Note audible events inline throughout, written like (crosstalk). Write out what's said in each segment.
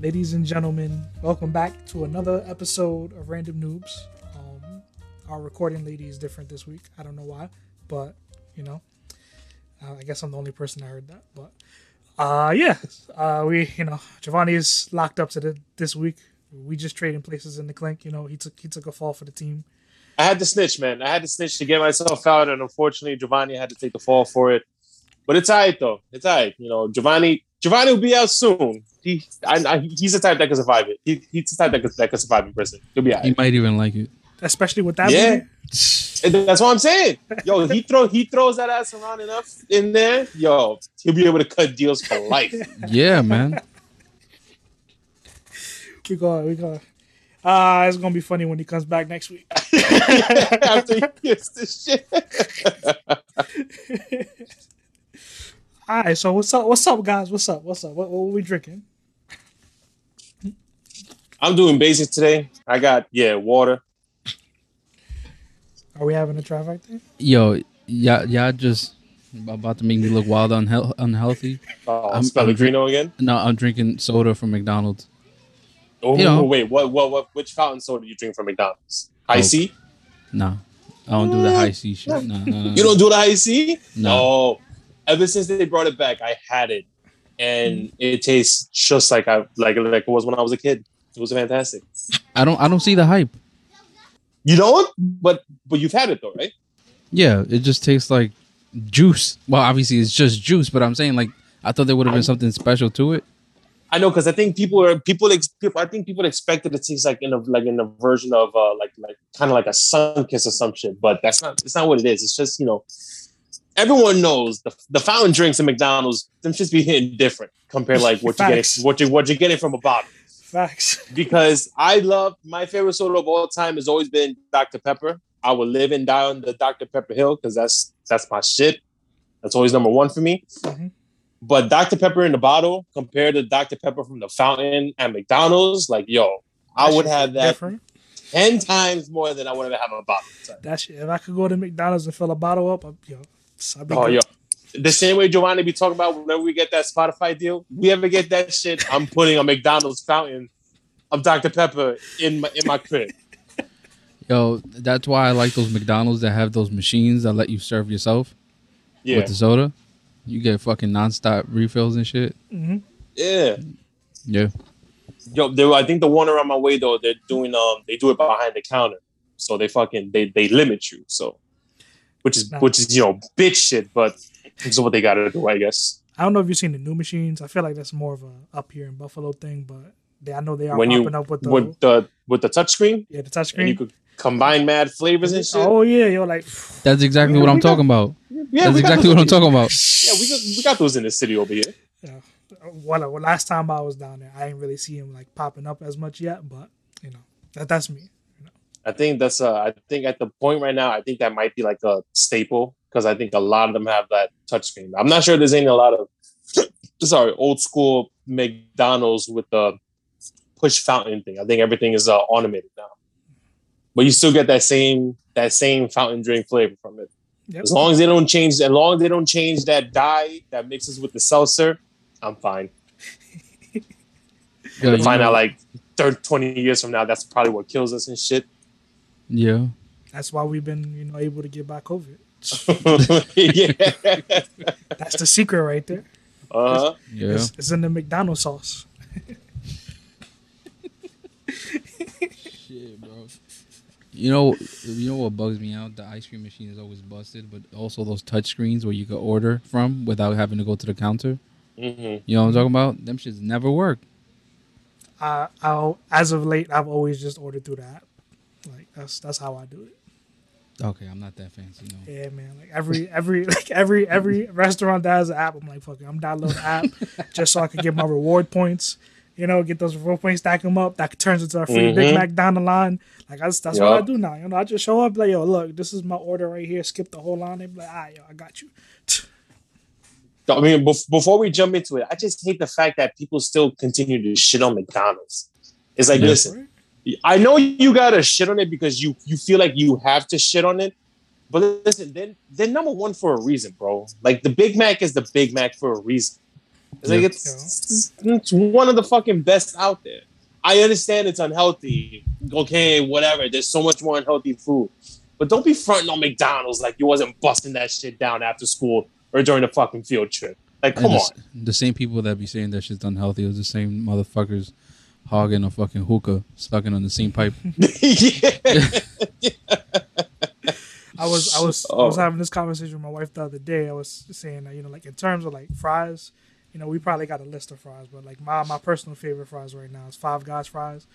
Ladies and gentlemen, welcome back to another episode of Random Noobs. Um, our recording lady is different this week. I don't know why, but you know, uh, I guess I'm the only person that heard that. But uh, yeah, uh, we you know Giovanni is locked up to the, this week. We just trading places in the clink. You know, he took he took a fall for the team. I had to snitch, man. I had to snitch to get myself out, and unfortunately, Giovanni had to take the fall for it. But it's all right, though. It's all right. You know, Giovanni Giovanni will be out soon. He, I, I, he's the type that can survive it. He, he's the type that can, that can survive in prison. He'll be out. He might even like it. Especially with that. Yeah, (laughs) And that's what I'm saying. Yo, he throw he throws that ass around enough in there. Yo, he'll be able to cut deals for life. (laughs) Yeah, man. we go, we go. Uh, it's gonna be funny when he comes back next week. (laughs) After he gets this shit. All right, so what's up? What's up, guys? What's up? What's up? What, what are we drinking? I'm doing basic today. I got yeah water. Are we having a trifecta? Yo, y'all, y'all just about to make me look wild unhe- unhealthy. Oh, I'm- I'm I'm Pellegrino again. No, I'm drinking soda from McDonald's. Oh You know. wait, what what what? Which fountain soda do you drink from McDonald's? High. C. Nah, I don't do the Hi-C shit. Nah, nah, nah. You don't do the Hi-C? No. No. Ever since they brought it back, I had it, and it tastes just like I like like it was when I was a kid. It was fantastic. I don't. I don't see the hype. You don't, but but you've had it though, right? Yeah, it just tastes like juice. Well, obviously it's just juice, but I'm saying like I thought there would have been something special to it. I know because I think people are people, ex, people I think people expected it to taste like in a like in a version of uh like like kind of like a Sunkist or some shit, but that's not it's not what it is. It's just you know everyone knows the the fountain drinks at McDonald's them just be hitting different compared like what you Facts. getting what you what you're getting from a bottle. Facts. (laughs) because I love my favorite soda of all time has always been Dr. Pepper. I will live and die on the Dr. Pepper hill because that's that's my shit. That's always number one for me. Mhm. But Dr. Pepper in the bottle compared to Dr. Pepper from the fountain at McDonald's, like yo, I would have that different. ten times more than I would have had a bottle. That shit. If I could go to McDonald's and fill a bottle up, I'd, yo, I'd be Oh good. yo. The same way Giovanni be talking about whenever we get that Spotify deal, we ever get that shit, I'm putting a McDonald's fountain of Dr. Pepper in my in my crib. Yo, that's why I like those McDonald's that have those machines that let you serve yourself Yeah. with the soda. You get fucking nonstop refills and shit. Yeah. Yeah. Yo, they, I think the one around my way though, they're doing um they do it behind the counter. So they fucking they they limit you. So which is Nah. which is you know bitch shit, but it's what they gotta do, I guess. I don't know if you've seen the new machines. I feel like that's more of a up here in Buffalo thing, but they, I know they are When you popping up with the with the with the touchscreen yeah the touch and you could combine mad flavors and shit. Oh yeah, you're like That's exactly Yeah, what I'm we got- talking about. yeah, That's exactly what I'm in- talking about. Yeah, we got, we got those in the city over here. well, well, last time I was down there, I didn't really see him like popping up as much yet, but you know that that's me. I think that's uh I think at the point right now, I think that might be like a staple because I think a lot of them have that touchscreen. I'm not sure there's any a lot of (clears throat) sorry, old school McDonald's with the push fountain thing. I think everything is uh, automated now. But you still get that same that same fountain drink flavor from it. Yep. As long as they don't change, as long as they don't change that dye that mixes with the seltzer, I'm fine. (laughs) Yo, you find know- out like 30, 20 years from now, that's probably what kills us and shit. Yeah. That's why we've been, you know, able to get by COVID. (laughs) yeah. That's the secret right there. Uh-huh. Yeah. It's, it's in the McDonald's sauce. Shit, bro. You know, you know what bugs me out? The ice cream machine is always busted, but also those touch screens where you can order from without having to go to the counter. hmm You know what I'm talking about? Them shits never work. I, I'll, as of late, I've always just ordered through the app. Like that's that's how I do it. Okay, I'm not that fancy, no. Yeah, man. Like every every (laughs) like every every restaurant that has an app, I'm like, fuck it, I'm downloading the app (laughs) just so I can get my reward points. You know, get those reward points, stack them up. That turns into a free Big Mhm. Mac down the line. Like that's that's what I do now. You know, I just show up like, yo, look, this is my order right here. Skip the whole line. They be like, ah, yo, I got you. I mean, bef- before we jump into it, I just hate the fact that people still continue to shit on McDonald's. It's like, Yeah. listen, I know you gotta shit on it because you you feel like you have to shit on it. But listen, they're, they're number one for a reason, bro. Like the Big Mac is the Big Mac for a reason. It's like it's, it's one of the fucking best out there. I understand it's unhealthy. Okay, whatever. There's so much more unhealthy food. But don't be fronting on McDonald's like you wasn't busting that shit down after school or during a fucking field trip. Like, come the, on. the same people that be saying that shit's unhealthy is the same motherfuckers hogging a fucking hookah, sucking on the same pipe. (laughs) yeah. I was I was I was Oh. having this conversation with my wife the other day. I was saying that you know, like in terms of like fries, you know, we probably got a list of fries, but like my my personal favorite fries right now is Five Guys fries.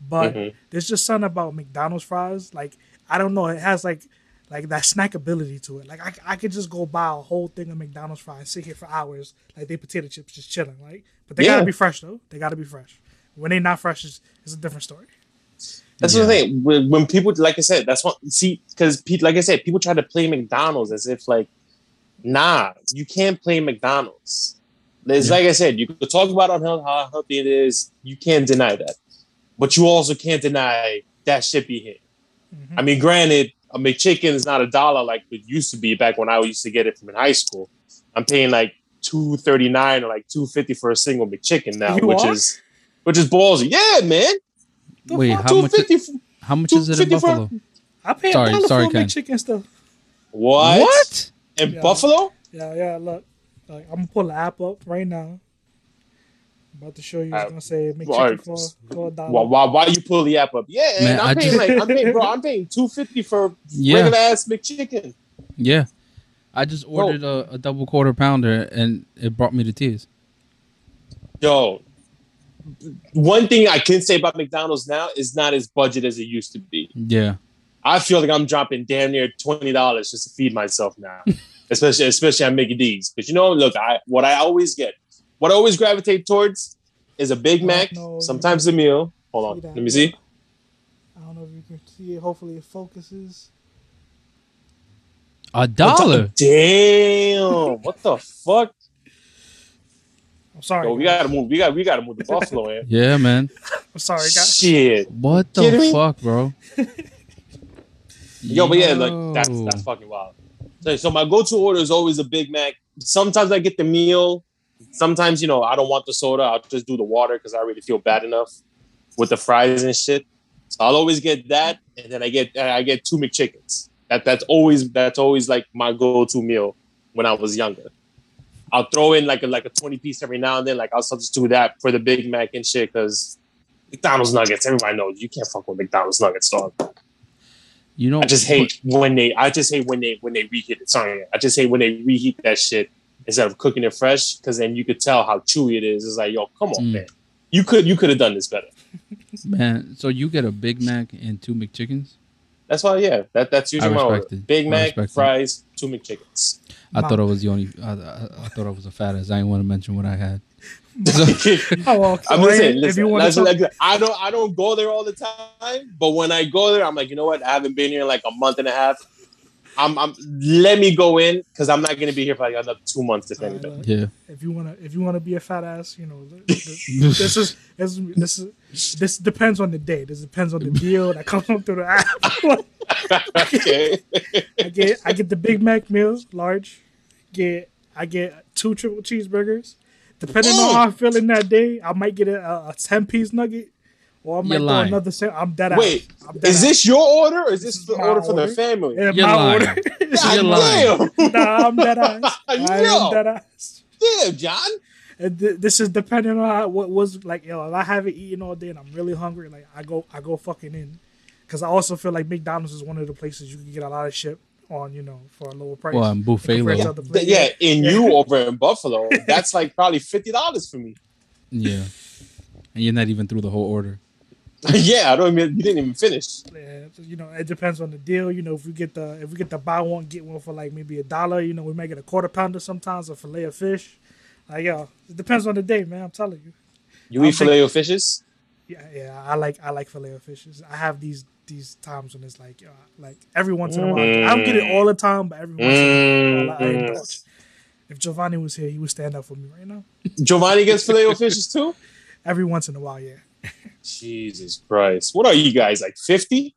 But Mhm. there's just something about McDonald's fries. Like I don't know, it has like like that snackability to it. Like I, I could just go buy a whole thing of McDonald's fries and sit here for hours, like they potato chips just chilling. Like, but they Yeah. gotta be fresh though. They gotta be fresh. When they not fresh, it's, it's a different story. That's Yeah. the thing. When, when people, like I said, that's what see because like I said, people try to play McDonald's as if like, nah, you can't play McDonald's. It's Yeah. like I said, you could talk about unhealthy, how healthy it is. You can't deny that, but you also can't deny that shit be hit. Mhm. I mean, granted, a McChicken is not a dollar like it used to be back when I used to get it from in high school. I'm paying like two thirty nine or like two fifty for a single McChicken now, You which are? is which is ballsy. Yeah, man. The Wait, fuck, how much? 250 How much is it in Buffalo? I pay Sorry, a dollar sorry, for a Ken. McChicken stuff. What? What? In Yeah. Buffalo? Yeah, yeah. Look, like, I'm gonna pull the app up right now. I'm about to show you. It's Uh, gonna say make right. chicken for, for a dollar. Why, why, why you pull the app up? Yeah, Man, I'm I paying just- like I'm paying, bro. I'm paying (laughs) two fifty for Yeah. regular ass McChicken. Yeah. I just ordered a, a double quarter pounder and it brought me to tears. Yo, one thing I can say about McDonald's now is not as budget as it used to be. Yeah. I feel like I'm dropping damn near twenty dollars just to feed myself now, (laughs) especially especially at Mickey D's. But you know, look, I what I always get, what I always gravitate towards, is a Big Mac, no, sometimes a meal. Hold on, that? let me see. I don't know if you can see it. Hopefully, it focuses. A dollar. Damn, what the fuck? I'm sorry. Yo, we gotta move. We got we gotta move to Buffalo, man. (laughs) Yeah, man. I'm sorry, guys. Shit. What the Kidding me? fuck, bro? (laughs) Yo, but yeah, like that's that's fucking wild. So, so my go-to order is always a Big Mac. Sometimes I get the meal. Sometimes you know I don't want the soda. I'll just do the water because I already feel bad enough with the fries and shit. So I'll always get that, and then I get I get two McChickens. That that's always that's always like my go-to meal when I was younger. I'll throw in like a like a twenty piece every now and then. Like I'll substitute that for the Big Mac and shit because McDonald's nuggets. Everybody knows you can't fuck with McDonald's nuggets, dog. You know, I just hate when they. I just hate when they when they reheat it. Sorry, I just hate when they reheat that shit instead of cooking it fresh. Because then you could tell how chewy it is. It's like, yo, come on, Mm. man. You could you could have done this better. (laughs) man. So you get a Big Mac and two McChickens? That's why, yeah. That that's usually my order. it. Big Mac, fries, two McChickens. I Mom. thought I was the only. I, I, I thought I was a fat ass. I didn't want to mention what I had. So, Oh, well, I'm well, just saying, if you want listen, to, I don't I don't go there all the time, but when I go there, I'm like, you know what? I haven't been here in like a month and a half. I'm, I'm let me go in because I'm not gonna be here for like another two months if Alright, anything. look, Yeah. if you wanna if you wanna be a fat ass, you know, th- th- (laughs) this is this is this is this depends on the day. This depends on the deal that comes through the app. (laughs) okay. I get I get the Big Mac meal, large. Get I get two triple cheeseburgers. Depending on Mm. how I'm feeling that day, I might get a, a, a ten piece nugget, or I might You're go lying. another. Sa- I'm dead Wait, out. I'm dead Is out. this your order or is this This the my order for the family? Yeah, You're my lying. order? (laughs) God You're lying. damn. nah, I'm dead ass. (laughs) I Yo. am dead ass. Damn, John. Uh, and th- this is depending on how, what was like. Yo, if I haven't eaten all day and I'm really hungry, like I go, I go fucking in, because I also feel like McDonald's is one of the places you can get a lot of shit on, you know, for a lower price. Well, I'm buffet Compared to level. other Th- Yeah, in you (laughs) over in Buffalo, that's like probably fifty dollars for me. Yeah. And you're not even through the whole order. (laughs) yeah, I don't even. You didn't even finish. Yeah, you know, it depends on the deal. You know, if we get the if we get the buy one get one for like maybe a dollar, you know, we might get a quarter pounder sometimes, a fillet of fish. Like yo, it depends on the day, man. I'm telling you. You I'll eat filet of fishes. Yeah, yeah, I like I like fillet of fishes. I have these these times when it's like yo, like every once in a while. I don't get it all the time, but every once in a while I Mm. indulge. If Giovanni was here, he would stand up for me right now. Giovanni gets filet of fishes too. Every once in a while, yeah. Jesus Christ, what are you guys like fifty?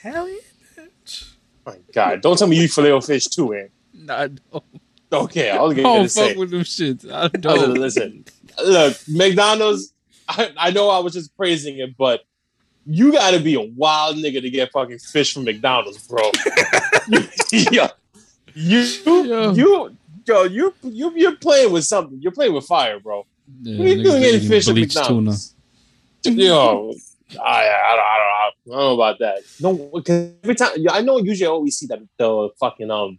Hell yeah, bitch. My God, don't tell me you filet fish too, man. Nah, don't, Okay, I was don't gonna fuck say. with them shits. I (laughs) don't. listen, look, McDonald's. I, I know I was just praising it, but you got to be a wild nigga to get fucking fish from McDonald's, bro. (laughs) yo, you, Yo. you, yo, you, you, you're playing with something. You're playing with fire, bro. Yeah, What are you doing getting fish at bleached McDonald's? (laughs) Yo, I, I, don't, I, don't, I don't know about that. No, because every time I know, usually I always see that the fucking um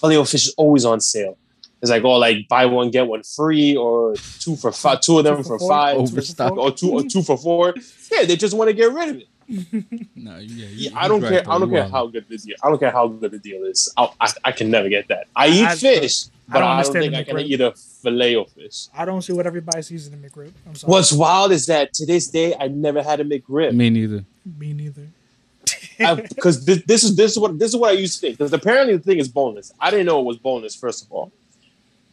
filet fish is always on sale. It's like oh, like buy one get one free, or two for five, two of them Two for, for four. five, Overstock. or two or two for four. Yeah, they just want to get rid of it. (laughs) No, yeah, Yeah, I don't right, care. though. I don't care wild. how good the deal. I don't care how good the deal is. I, I, I can never get that. I eat I- fish, but don't I don't, understand think the I can McRib. eat a fillet of fish. I don't see what everybody sees in the McRib. I'm sorry. What's wild is that to this day I never had a McRib. Me neither. Me neither. because this, this is this is what this is what I used to think. Because apparently the thing is boneless. I didn't know it was boneless first of all.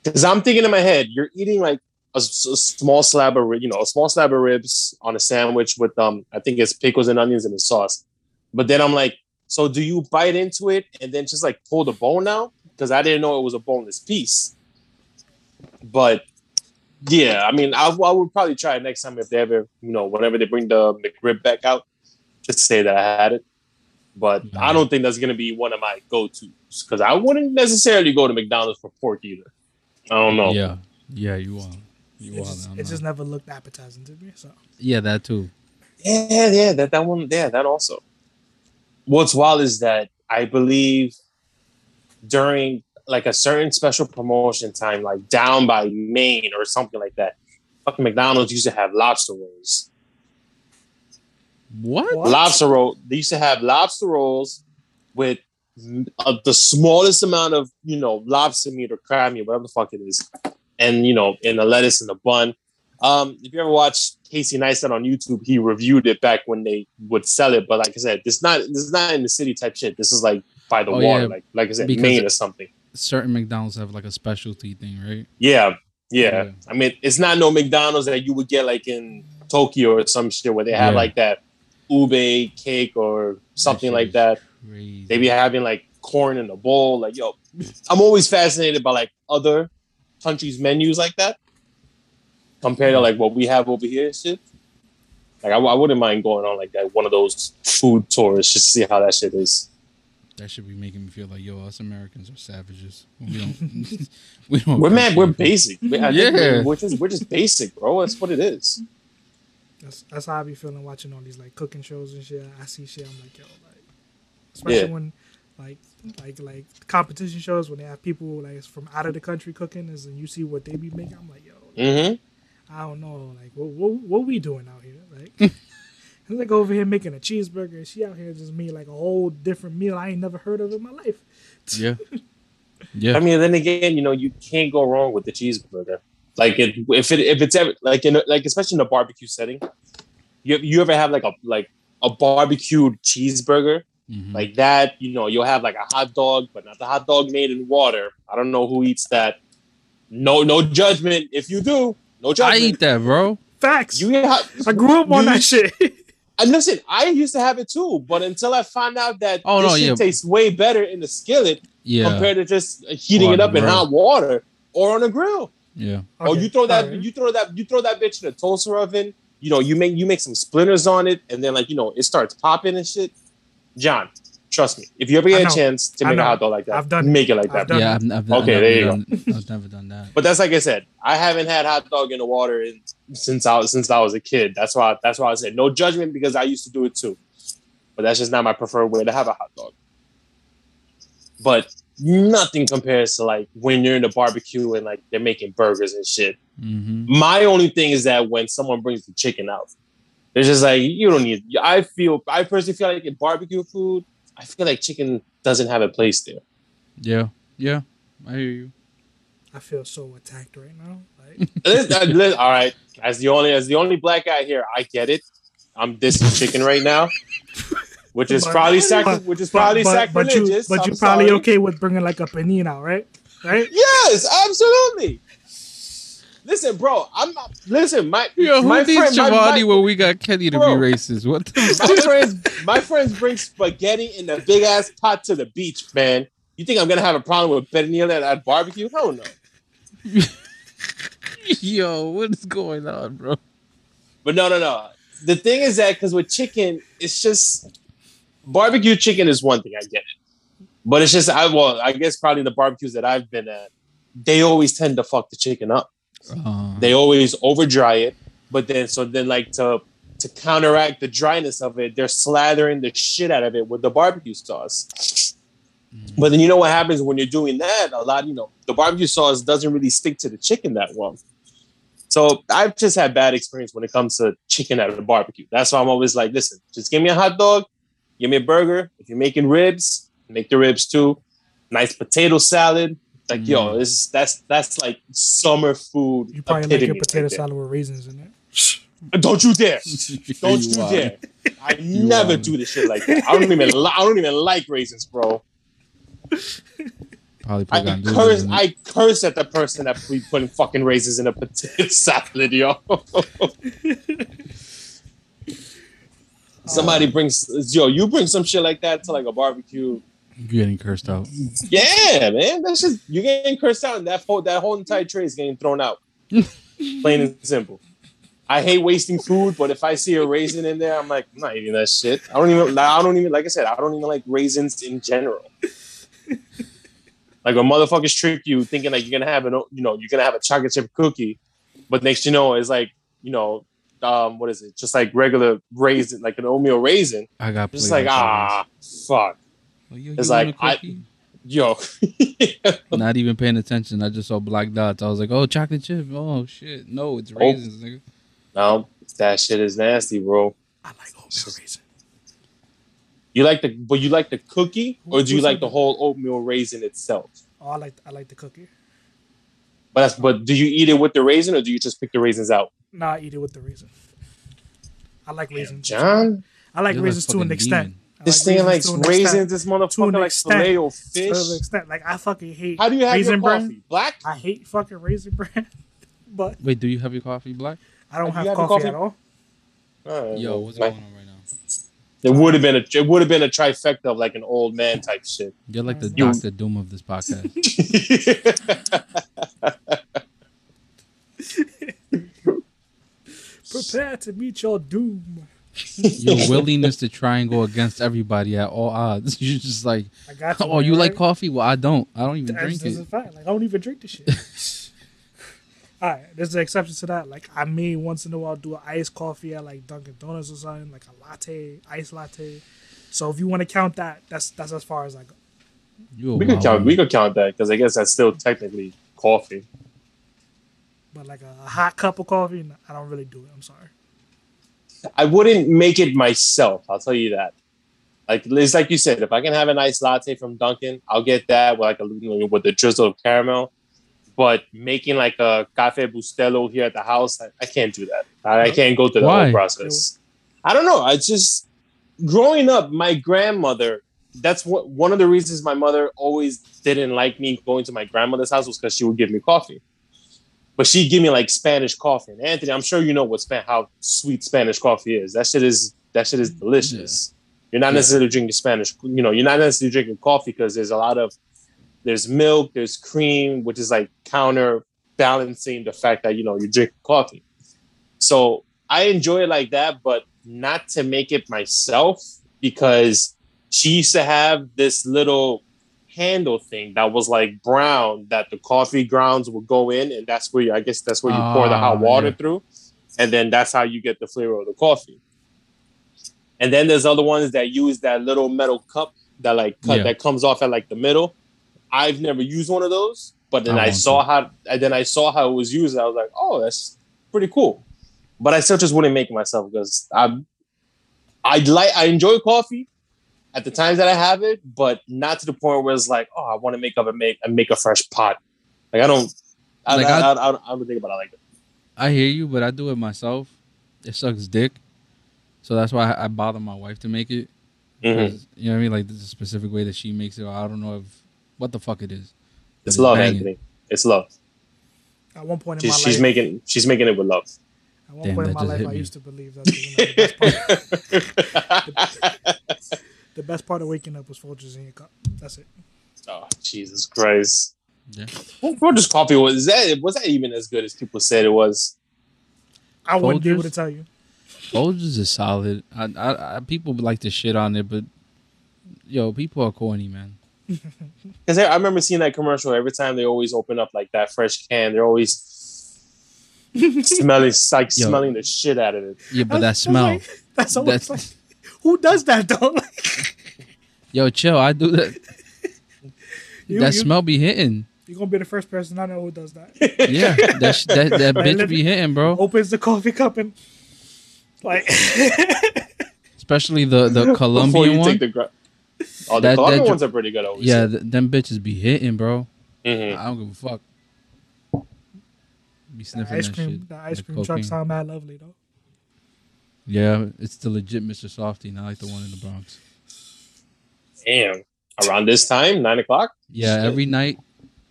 Because I'm thinking in my head, you're eating like a small slab of ri- you know a small slab of ribs on a sandwich with um I think it's pickles and onions and a sauce. But then I'm like, so do you bite into it and then just like pull the bone out? Because I didn't know it was a boneless piece. But yeah, I mean, I, I would probably try it next time if they ever you know whenever they bring the McRib back out, just to say that I had it but I mm-hmm. don't think that's gonna be one of my go-tos because I wouldn't necessarily go to McDonald's for pork either. I don't know. Yeah, yeah, you are. You It are. just, I'm it just never looked appetizing to me. So Yeah, that too. Yeah, yeah, that that one, yeah, that also. What's wild is that I believe during like a certain special promotion time, like down by Maine or something like that, fucking McDonald's used to have lobster rolls. What? What? lobster roll. They used to have lobster rolls with uh, the smallest amount of you know lobster meat or crab meat, whatever the fuck it is, and you know in the lettuce and the bun. Um, if you ever watched Casey Neistat on YouTube, he reviewed it back when they would sell it. But like I said, this not this is not in the city type shit. This is like by the Oh, water, yeah, like like I said, because Maine or something. Certain McDonald's have like a specialty thing, right? Yeah, yeah, Yeah. I mean, it's not no McDonald's that you would get like in Tokyo or some shit where they have Yeah. like that ube cake or something shit like that. Crazy. they be having like corn in a bowl. Like, yo, I'm always fascinated by like other countries' menus like that compared to like what we have over here shit. Like, I, I wouldn't mind going on like that one of those food tours just to see how that shit is. That should be making me feel like yo, us Americans are savages. We (laughs) don't. (laughs) we don't. We're mad. We're basic. We- I think Yeah. we're, we're just we're just basic, bro. That's what it is. that's that's how I be feeling watching all these like cooking shows and shit. I see shit. I'm like yo, like especially Yeah. when like like like competition shows when they have people like from out of the country cooking, is and you see what they be making. I'm like yo, Mm-hmm. I don't know, like what what, what we doing out here? Like, (laughs) I'm like over here making a cheeseburger, and she out here just made like a whole different meal I ain't never heard of in my life. Yeah. (laughs) Yeah. I mean, then again, you know, you can't go wrong with the cheeseburger. Like, it, if it if it's ever like in a, like especially in a barbecue setting, you you ever have like a like a barbecued cheeseburger? Mhm. Like that, you know, you'll have like a hot dog, but not the hot dog made in water. I don't know who eats that. No, no judgment. If you do, no judgment. I judgment. eat that, bro. Facts. You eat hot, I grew up on you- that shit. (laughs) And listen, I used to have it too, but until I found out that Oh, this no, shit yeah. tastes way better in the skillet Yeah, compared to just heating Or it up in hot water or on a grill. yeah. Or oh, you throw that, alright. you throw that, you throw that bitch in a toaster oven. You know, you make you make some splinters on it, and then like you know, it starts popping and shit. John, trust me, if you ever get a chance to make a hot dog like that, I've done it. make it like I've that. done yeah, I've, I've, I've Okay, never there you done, I've never done that. But that's like I said, I haven't had hot dog in the water in, since I was since I was a kid. That's why that's why I said no judgment because I used to do it too. But that's just not my preferred way to have a hot dog. But nothing compares to like when you're in the barbecue and like they're making burgers and shit. hmm My only thing is that when someone brings the chicken out, it's just like you don't need. I feel I personally feel like in barbecue food, I feel like chicken doesn't have a place there. Yeah, yeah. I hear you. I feel so attacked right now. Like, (laughs) Lis- lis- all right, as the only as the only black guy here, I get it. I'm dissing chicken right now, which is But- probably sacri- but- which is probably but, but sacrilegious. but I'm you're probably sorry. okay with bringing like a panini out, right? Right? Yes, absolutely. Listen, bro, I'm not. Listen, my Yo, who my needs friend, my, Giovanni when we got Kenny to Bro. be racist? What the my friends, my friends bring spaghetti in a big ass pot to the beach, man. You think I'm gonna have a problem with pernil at, at barbecue? Hell no. (laughs) Yo, what is going on, bro? But no, no, no. The thing is that because with chicken, it's just barbecue chicken is one thing. I get it, but it's just I well, I guess probably the barbecues that I've been at, they always tend to fuck the chicken up. Uh, They always over dry it, but then so then like to to counteract the dryness of it, they're slathering the shit out of it with the barbecue sauce. But then you know what happens when you're doing that? A lot, you know, the barbecue sauce doesn't really stick to the chicken that well. So I've just had bad experience when it comes to chicken at a barbecue. That's why I'm always like, listen, just give me a hot dog, give me a burger. If you're making ribs, make the ribs too. Nice potato salad. Like, yo, Mm. this that's that's like summer food. You probably make your potato right salad with raisins in it. Don't you dare! (laughs) Don't you, are. dare! I You never do this shit like that. I don't even. Li- I don't even like raisins, bro. (laughs) Probably I put on curse. I curse at the person that be putting fucking raisins in a potato (laughs) salad, yo. (laughs) Somebody brings yo. You bring some shit like that to like a barbecue. You're getting cursed out. Yeah, man. That's just you're getting cursed out, and that whole that whole entire tray is getting thrown out. (laughs) Plain and simple. I hate wasting food, but if I see a raisin in there, I'm like, I'm not eating that shit. I don't even. I don't even. Like I said, I don't even like raisins in general. Like when motherfuckers trick you thinking like you're gonna have an, you know, you're gonna have a chocolate chip cookie, but next you know it's like, you know, um, what is it? Just like regular raisin, like an oatmeal raisin. I got Just played like by ah, fuck, Oh, yo, it's you want like, a I- cookie? yo. (laughs) Not even paying attention. I just saw black dots. I was like, oh, chocolate chip. Oh shit, no, it's raisins, nigga. No, that shit is nasty, bro. I like oatmeal raisin. You like the, but you like the cookie, or do you Who's like the whole oatmeal raisin itself? Oh, I like I like the cookie. But that's, but do you eat it with the raisin, or do you just pick the raisins out? Nah, I eat it with the raisin. I like raisins. John, I like raisins to an extent. demon. I this thing likes to extent. raisins. This To an motherfucker likes extent. filet o To an extent. Like I fucking hate. How do you have raisin your bran. coffee? Black? I hate fucking raisin bran, (laughs) but Wait, do you have your coffee black? I don't have have coffee, coffee? at all. Uh, Yo, what's like, going on right now? It would have been a it would have been a trifecta of like an old man type shit. You're like the You- Doctor Doom of this podcast. (laughs) (laughs) Prepare to meet your doom. Your willingness to try and go against everybody at all odds. (laughs) You're just like, I got you. oh, you man, like coffee? Well, I don't. I don't even That's, drink that's it. a fact. Like I don't even drink the shit. All right, there's an exception to that. Like I may once in a while do an iced coffee at like Dunkin' Donuts or something, like a latte, iced latte. So if you want to count that, that's that's as far as I go. You a we could wild count we could count that because I guess that's still technically coffee. But like a, a hot cup of coffee, no, I don't really do it. I'm sorry. I wouldn't make it myself. I'll tell you that. Like it's like you said, if I can have a nice latte from Dunkin', I'll get that with like a with the drizzle of caramel. But making like a cafe bustelo here at the house, I, I can't do that. I, I can't go through the Why? whole process. I don't know. I just growing up, my grandmother that's what one of the reasons my mother always didn't like me going to my grandmother's house was because she would give me coffee. But she'd give me like Spanish coffee. And Anthony, I'm sure you know what Span how sweet Spanish coffee is. That shit is that shit is delicious. You're not Yeah. necessarily drinking Spanish, you know, you're not necessarily drinking coffee because there's a lot of there's milk, there's cream, which is like counterbalancing the fact that you know you drink coffee. So I enjoy it like that, but not to make it myself because she used to have this little handle thing that was like brown that the coffee grounds would go in, and that's where you, I guess that's where you pour the hot Ah, water yeah. through, and then that's how you get the flavor of the coffee. And then there's other ones that use that little metal cup that like cut, Yeah. that comes off at like the middle. I've never used one of those, but then I I, saw to. how and then I saw how it was used. And I was like, oh, that's pretty cool. But I still just wouldn't make it myself because I I like I enjoy coffee at the times that I have it, but not to the point where it's like, oh, I want to make up and make and make a fresh pot. Like I don't, I, Like, I, I, I- I, don't- I don't think about it like that. I hear you, but I do it myself. It sucks dick. So that's why I bother my wife to make it. Mhm. 'Cause, You know what I mean? Like there's a specific way that she makes it. I don't know if what the fuck it is. But It's love, banging. Anthony. It's love. At one point in She's, my she's making she's making it with love. at one Damn, point in my life, I me. used to believe that the, best part, (laughs) the best part of waking up was Folgers in your cup. That's it. oh Jesus Christ! Yeah. What Folgers coffee was that? Was that even as good as people said it was? I wouldn't be able to tell you. Folgers is solid. I, I, I people like to shit on it, but yo, people are corny, man. (laughs) Because I I remember seeing that commercial every time they always open up like that fresh can. They're always (laughs) smelling like Yo. smelling the shit out of it. Yeah, but (laughs) that smell. That's, like, that's That's- like, who does that though? Yo, chill. I do that. you, that you, smell be hitting. You're gonna be the first person I know who does that. Yeah, that sh- that, that Like, bitch be hitting, bro. Opens the coffee cup and like Especially the the Colombian one. take the gra- oh, the That- Colombian that- ones are pretty good. Always. yeah, th- them bitches be hitting, bro. Mhm. I don't give a fuck. Be the sniffing ice that cream. shit. The ice like cream trucks cocaine. sound mad lovely though. Yeah, it's the legit Mr. Softee, not like the one in the Bronx. Damn. Around this time, nine o'clock. Yeah, Shit. every night,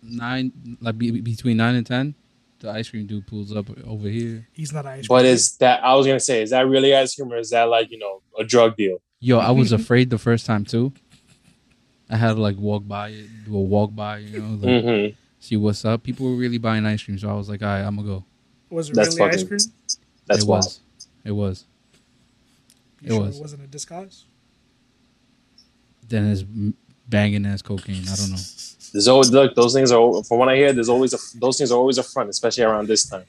nine like be, between nine and ten, the ice cream dude pulls up over here. He's not an ice cream. But is that I was gonna say, is that really ice cream or is that like you know a drug deal? Yo, I was afraid the first time too. I had to like walk by it, do a walk by, you know, like Mm-hmm. see what's up. People were really buying ice cream, so I was like, all right, I'm gonna go. was it That's really ice cream? That's it wild. was. It was. You It sure was. it wasn't a disguise? Then it's banging ass cocaine. I don't know. There's always look. Those things are from what I hear. There's always a those things are always a front, especially around this time.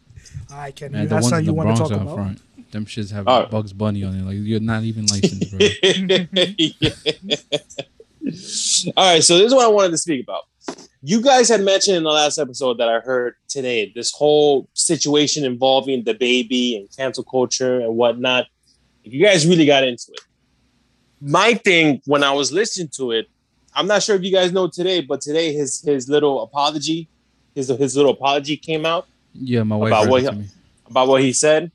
(laughs) I can. Man, that's ones how you want Bronx to talk up about. front. Them shits have Oh. Bugs Bunny on it. Like you're not even (laughs) licensed, bro. (laughs) All right, so this is what I wanted to speak about. You guys had mentioned in the last episode that I heard today this whole situation involving DaBaby and cancel culture and whatnot. If you guys really got into it, my thing when I was listening to it, I'm not sure if you guys know today, but today his his little apology, his his little apology came out. yeah, my wife About what he- me. about what he said.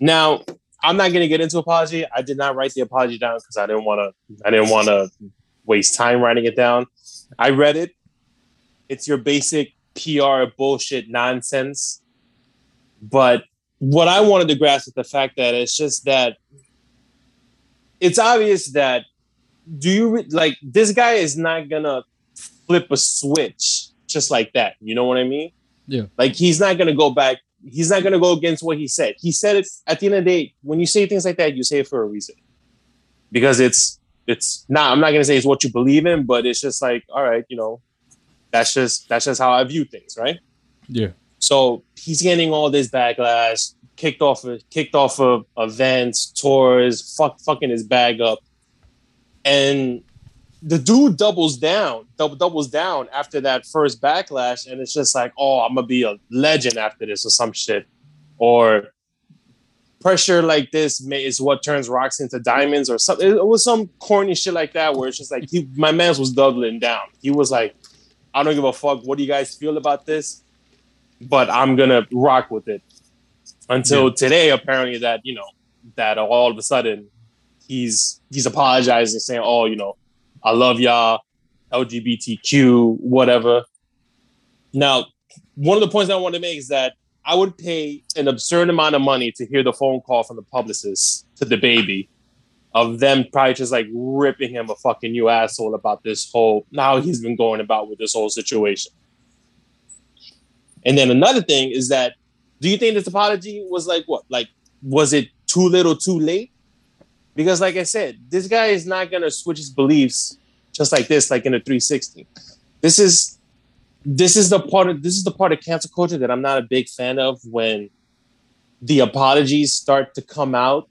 Now, I'm not going to get into apology. I did not write the apology down because I didn't want to. I didn't want to waste time writing it down. I read it. It's your basic PR bullshit nonsense. But what I wanted to grasp is the fact that it's just that it's obvious that do you re- like this guy is not gonna flip a switch just like that. You know what I mean? Yeah. Like he's not gonna go back. He's not gonna go against what he said. He said it at the end of the day. When you say things like that, you say it for a reason, because it's it's not. I'm not gonna say it's what you believe in, but it's just like, all right, you know, that's just that's just how I view things, right? Yeah. So he's getting all this backlash, kicked off of kicked off of events, tours, fuck fucking his bag up. And the dude doubles down, double doubles down after that first backlash, and it's just like, oh, I'm gonna be a legend after this or some shit. Or pressure like this may, is what turns rocks into diamonds or something. It was some corny shit like that where it's just like he, my man's was doubling down. He was like, I don't give a fuck. What do you guys feel about this? But I'm gonna rock with it. Until Yeah. today, apparently that you know that all of a sudden he's he's apologizing, saying, "Oh, you know, I love y'all, LGBTQ, whatever." Now, one of the points I want to make is that I would pay an absurd amount of money to hear the phone call from the publicist to DaBaby of them probably just like ripping him a fucking you asshole about this whole now he's been going about with this whole situation. And then another thing is that do you think this apology was like what? Like was it too little too late? Because like I said, this guy is not gonna switch his beliefs just like this, like in a 360. This is this is the part of this is the part of cancel culture that I'm not a big fan of when the apologies start to come out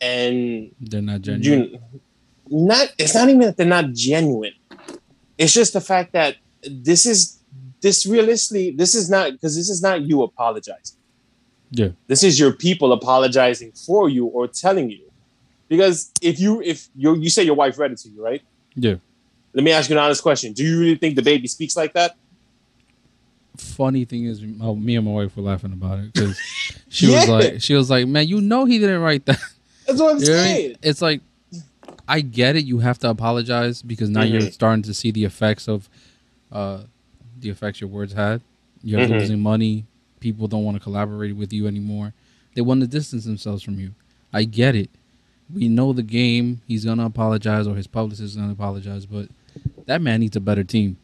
and They're not genuine. you not it's not even that they're not genuine it's just the fact that this is this realistically this is not because this is not you apologizing Yeah. this is your people apologizing for you or telling you because if you if you you say your wife read it to you right Yeah. let me ask you an honest question do you really think DaBaby speaks like that Funny thing is, oh, me and my wife were laughing about it because (laughs) she was like, she was like, man, you know he didn't write that. that's what i'm You know what mean? saying It's like I get it. You have to apologize because now you're Mhm. starting to see the effects of uh, the effects your words had. You're Mhm. losing money. People don't want to collaborate with you anymore. They want to distance themselves from you. I get it. We know the game. He's gonna apologize, or his publicist is gonna apologize. But that man needs a better team.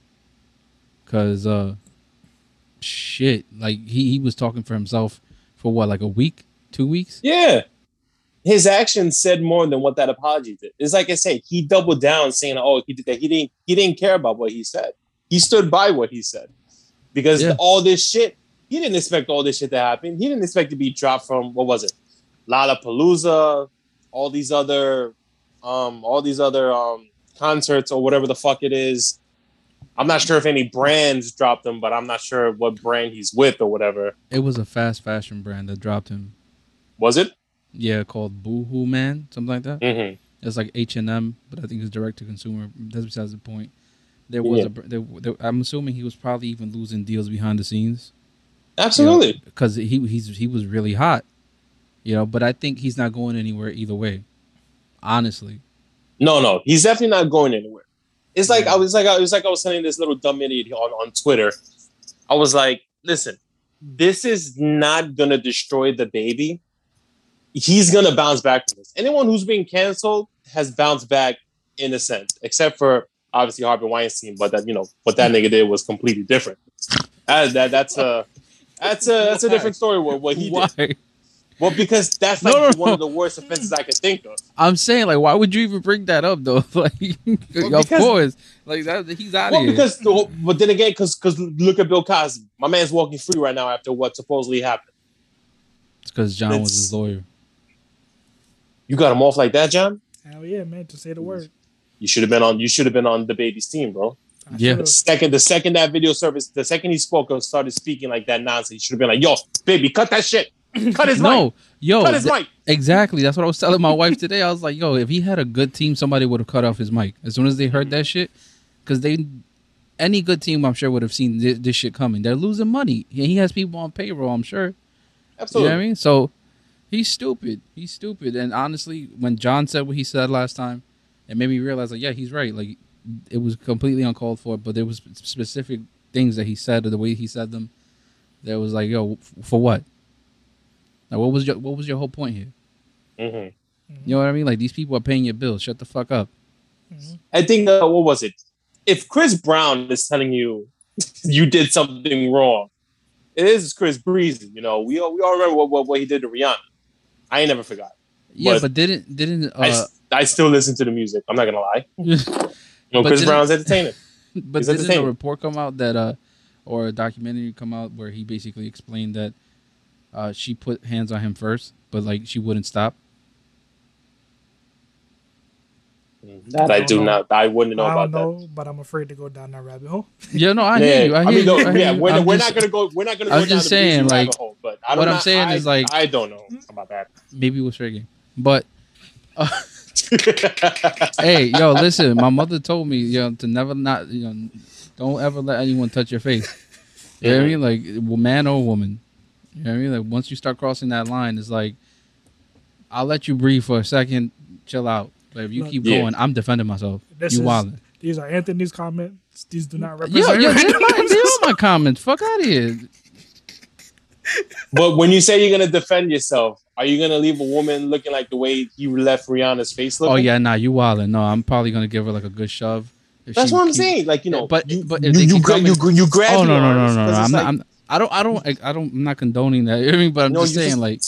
Cause uh, shit, like he he was talking for himself for what, like a week, two weeks. Yeah. His actions said more than what that apology did. It's like I said, he doubled down saying, "Oh, he did that. He didn't. He didn't care about what he said. He stood by what he said because Yeah. all this shit. He didn't expect all this shit to happen. He didn't expect to be dropped from what was it, Lollapalooza, all these other, um, all these other um concerts or whatever the fuck it is. I'm not sure if any brands dropped him, but I'm not sure what brand he's with or whatever. It was a fast fashion brand that dropped him. Was it? Yeah, called Boohoo Man, something like that. Mm-hmm. It's like H and M, but I think it's direct to consumer. That's besides the point. There was yeah. a. There, there, I'm assuming he was probably even losing deals behind the scenes Absolutely. because he he's he was really hot, you know. But I think he's not going anywhere either way. Honestly, No, no, he's definitely not going anywhere. It's like I was like I was like I was telling this little dumb idiot on on Twitter. I was like, listen, this is not gonna destroy DaBaby. He's gonna bounce back from this. Anyone who's being canceled has bounced back in a sense, except for obviously Harvey Weinstein. But that you know what that nigga did was completely different. That, that that's a that's a that's a different story. What, what he (laughs) why? did. Well, because that's No, like no, one no. of the worst offenses I could think of. I'm saying like, why would you even bring that up though? (laughs) like, of because- course, like that he's out of Well, here. because but then again, because because look at Bill Cosby. My man's walking free right now after what supposedly happened. it's because John was his lawyer. You got him off like that, John. Hell yeah, man! To say the word. You should have been on. You should have been on DaBaby's team, bro. I Yeah. The second, the second that video service, the second he spoke or started speaking like that nonsense, you should have been like, "Yo, baby, cut that shit. (clears throat) Cut his mic. No, yo, Cut his th- mic." Exactly. That's what I was telling my wife today. I was like, yo, if he had a good team, somebody would have cut off his mic as soon as they heard that shit. Because they, any good team, I'm sure, would have seen this, this shit coming. They're losing money. And he has people on payroll, I'm sure. You Absolutely. know what I mean? So he's stupid. He's stupid. And honestly, when John said what he said last time, it made me realize, like, yeah, he's right. Like, it was completely uncalled for, but there was specific things that he said or the way he said them that was like, yo, f- for what? Like, what was your what was your whole point here? Mhm. You know what I mean? Like these people are paying your bills. Shut the fuck up. I think uh, what was it? If Chris Brown is telling you (laughs) you did something wrong, it is Chris Breezy. You know, we all we all remember what, what, what he did to Rihanna. I ain't never forgot. Yeah, But- but didn't didn't I, uh, s- I still listen to the music. I'm not gonna lie. (laughs) You know, Chris Brown's entertaining. (laughs) but He's didn't a report come out that uh or a documentary come out where he basically explained that uh she put hands on him first, but like she wouldn't stop. Mm-hmm. That I I, don't know. not. I wouldn't know I about don't that. know, but I'm afraid to go down that rabbit hole. (laughs) Yeah, no, I Yeah, hear you. I hear mean, no, you. I hear yeah, you. we're, we're just- not gonna go. We're not gonna I'm go just the Breezy saying, rabbit like, hole. But I don't what I'm know- saying I- is, like- I don't know mm-hmm. about that. maybe it was fair game. But uh, (laughs) hey, yo, listen, my mother told me, you know, to never not, you know, don't ever let anyone touch your face. You know what I mean? Like, man or woman. You know what I mean? Like, once you start crossing that line, it's like, I'll let you breathe for a second. chill out. But if you Look. keep Yeah. going, I'm defending myself. This you is- wildin'. These are Anthony's comments. These do not Yeah, represent. yeah, they're my, they're all my comments. Fuck out of here. But when you say you're gonna defend yourself, are you gonna leave a woman looking like the way you left Rihanna's face looking? Oh yeah, nah, you wildin'. No, I'm probably gonna give her like a good shove. That's what I'm keep- saying. Like you know, But- you, but you, if they you, gra- you, coming- you grab Oh no your no no arms, no no! 'cause it's I'm not. I'm, I don't. I don't. I don't. I'm not condoning that. (laughs) I mean, but I'm No, just saying, just- like,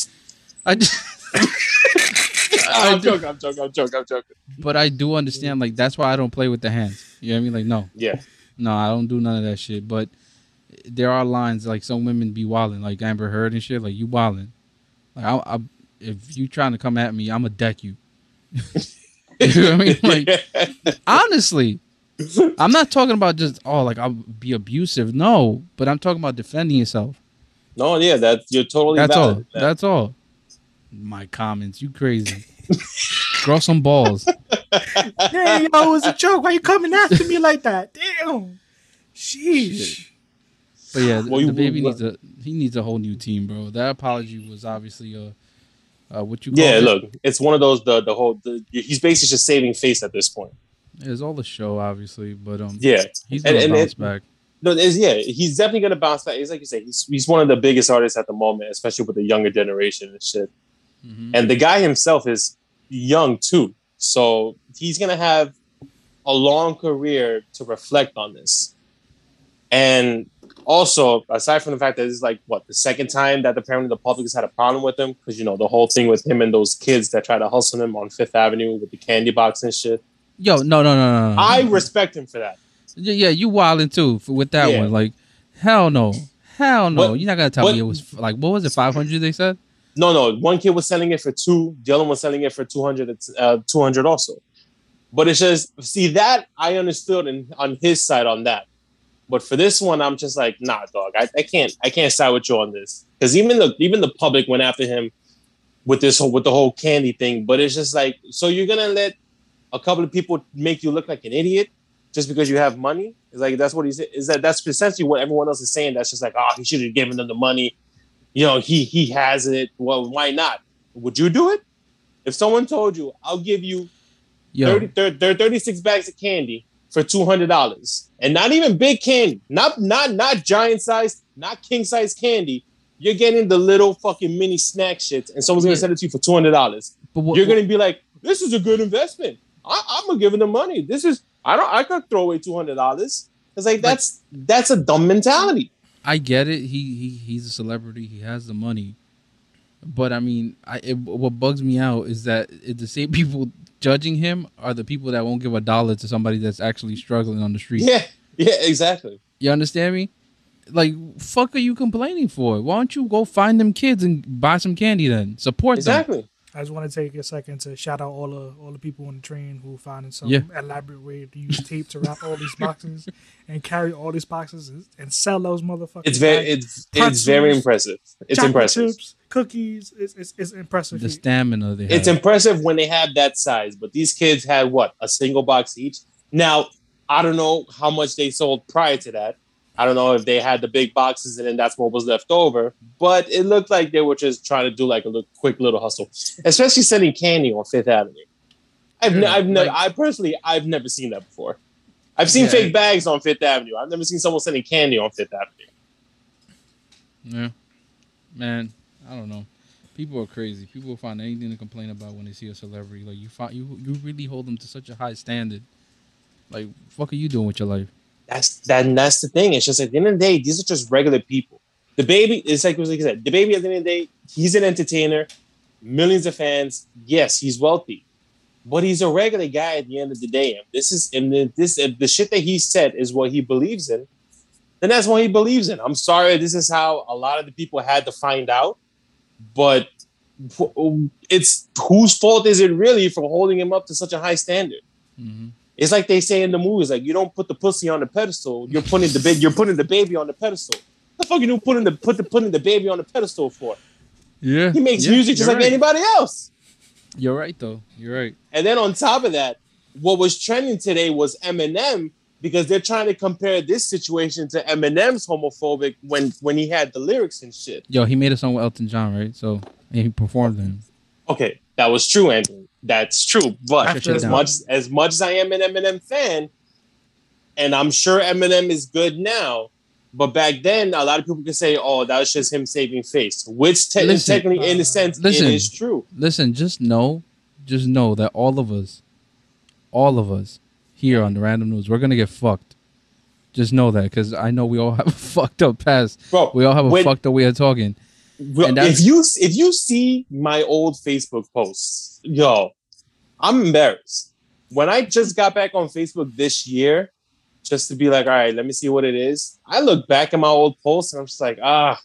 I just. (laughs) I'm joking. I'm joking. I'm joking. I'm joking. but I do understand. Like that's why I don't play with the hands. You know what I mean? Like no, Yeah. no, I don't do none of that shit. But there are lines like some women be wilding, like Amber Heard and shit. Like you wilding. Like I, I, if you trying to come at me, I'ma deck you. (laughs) you know what I mean? Like honestly, (laughs) I'm not talking about just oh like I'll be abusive. No, but I'm talking about defending yourself. no, yeah, that you're totally That's all. valid. That's all. My comments, you crazy. (laughs) Grow some balls. (laughs) Hey, yo, it was a joke. Why you coming after me like that? Damn. Sheesh. But yeah, Well, the you- baby well- needs a he needs a whole new team, bro. That apology was obviously a. uh what you call yeah, it? look, it's one of those the the whole the, he's basically just saving face at this point. It's all the show, obviously, but um, Yeah, he's gonna and- and bounce it- back. no, it's, yeah, he's definitely gonna bounce back. He's like you say, he's he's one of the biggest artists at the moment, especially with the younger generation and shit. Mhm. And the guy himself is young too, so he's gonna have a long career to reflect on this. And also, aside from the fact that this is like what the second time that apparently the public has had a problem with him, because you know the whole thing with him and those kids that try to hustle him on Fifth Avenue with the candy box and shit. Yo, no, no, no, no, no. I respect him for that. yeah, yeah, you wilding too for, with that Yeah. one. Like, hell no, hell no. You're not gonna tell me it was like what was it, five hundred? They said. No, no. One kid was selling it for two. The other one was selling it for 200, uh, 200 also. But it's just, see, that I understood in, on his side on that. But for this one, I'm just like, nah, dog. I, I can't, I can't side with you on this. Because even the, even the public went after him with this whole, with the whole candy thing. But it's just like, so you're gonna let a couple of people make you look like an idiot just because you have money? It's like that's what he said. Is that that's essentially what everyone else is saying? That's just like, oh, he should have given them the money you know, he he has it. Well, why not? Would you do it? If someone told you, I'll give you Yo, 30, thir- thir- 36 bags of candy for $200 and not even big candy, not not not giant size, not king size candy. You're getting the little fucking mini snack shits and someone's to Yeah. sell it to you for $200. You're going to be like, this is a good investment. I, I'm going to give him the money. This is, I don't, I could throw away $200. It's like, that's, that's a dumb mentality. I get it. He he he's a celebrity. He has the money. But I mean, I it, what bugs me out is that it, the same people judging him are the people that won't give a dollar to somebody that's actually struggling on the street. Yeah. Yeah, exactly. You understand me? Like, fuck are you complaining for? Why don't you go find them kids and buy some candy then? Support them. Exactly. I just want to take a second to shout out all the all the people on the train who found some Yeah. elaborate way to use tape to wrap all these boxes (laughs) and carry all these boxes and, and sell those motherfuckers. It's very like it's it's very impressive. It's impressive. Chips, cookies. It's it's, it's impressive. The stamina they have. It's impressive when they have that size, but these kids had what a single box each. Now I don't know how much they sold prior to that. I don't know if they had the big boxes and then that's what was left over. But it looked like they were just trying to do like a little quick little hustle, especially selling candy on Fifth Avenue. I've, Yeah, I've never, like- I personally, I've never seen that before. I've seen Yeah. fake bags on Fifth Avenue. I've never seen someone selling candy on Fifth Avenue. Yeah. Man, I don't know. People are crazy. People find anything to complain about when they see a celebrity. Like you find you you really hold them to such a high standard. Like, fuck are you doing with your life? That's that. That's the thing. It's just at the end of the day, these are just regular people. DaBaby, it's like, like I said, DaBaby at the end of the day, he's an entertainer, millions of fans. Yes, he's wealthy, but he's a regular guy at the end of the day. This is and this if the shit that he said is what he believes in, then that's what he believes in. I'm sorry, this is how a lot of the people had to find out, but it's whose fault is it really for holding him up to such a high standard? Mm-hmm. It's like they say in the movies, like you don't put the pussy on the pedestal. You're putting the big. You're putting the baby on the pedestal. What the fuck are you do putting the put the putting the baby on the pedestal for? Yeah. He makes Yeah, music just like right. anybody else. You're right though. You're right. And then on top of that, what was trending today was Eminem because they're trying to compare this situation to Eminem's homophobic when when he had the lyrics and shit. Yo, he made a song with Elton John, right? So and he performed them. Okay, That was true, Anthony. That's true. But After- as much as much as I am an Eminem fan, and I'm sure Eminem is good now, but back then a lot of people could say, "Oh, that was just him saving face," which te- Listen, technically, in uh, a sense, listen. it is true. Listen, just know, just know that all of us, all of us here on the Random News, we're gonna get fucked. Just know that, because I know we all have a (laughs) fucked up past. Bro, We all have a when- fucked up way of talking. Bro, And if you if you see my old Facebook posts, yo, I'm embarrassed. When I just got back on Facebook this year, just to be like, all right, let me see what it is. I look back at my old posts and I'm just like, ah,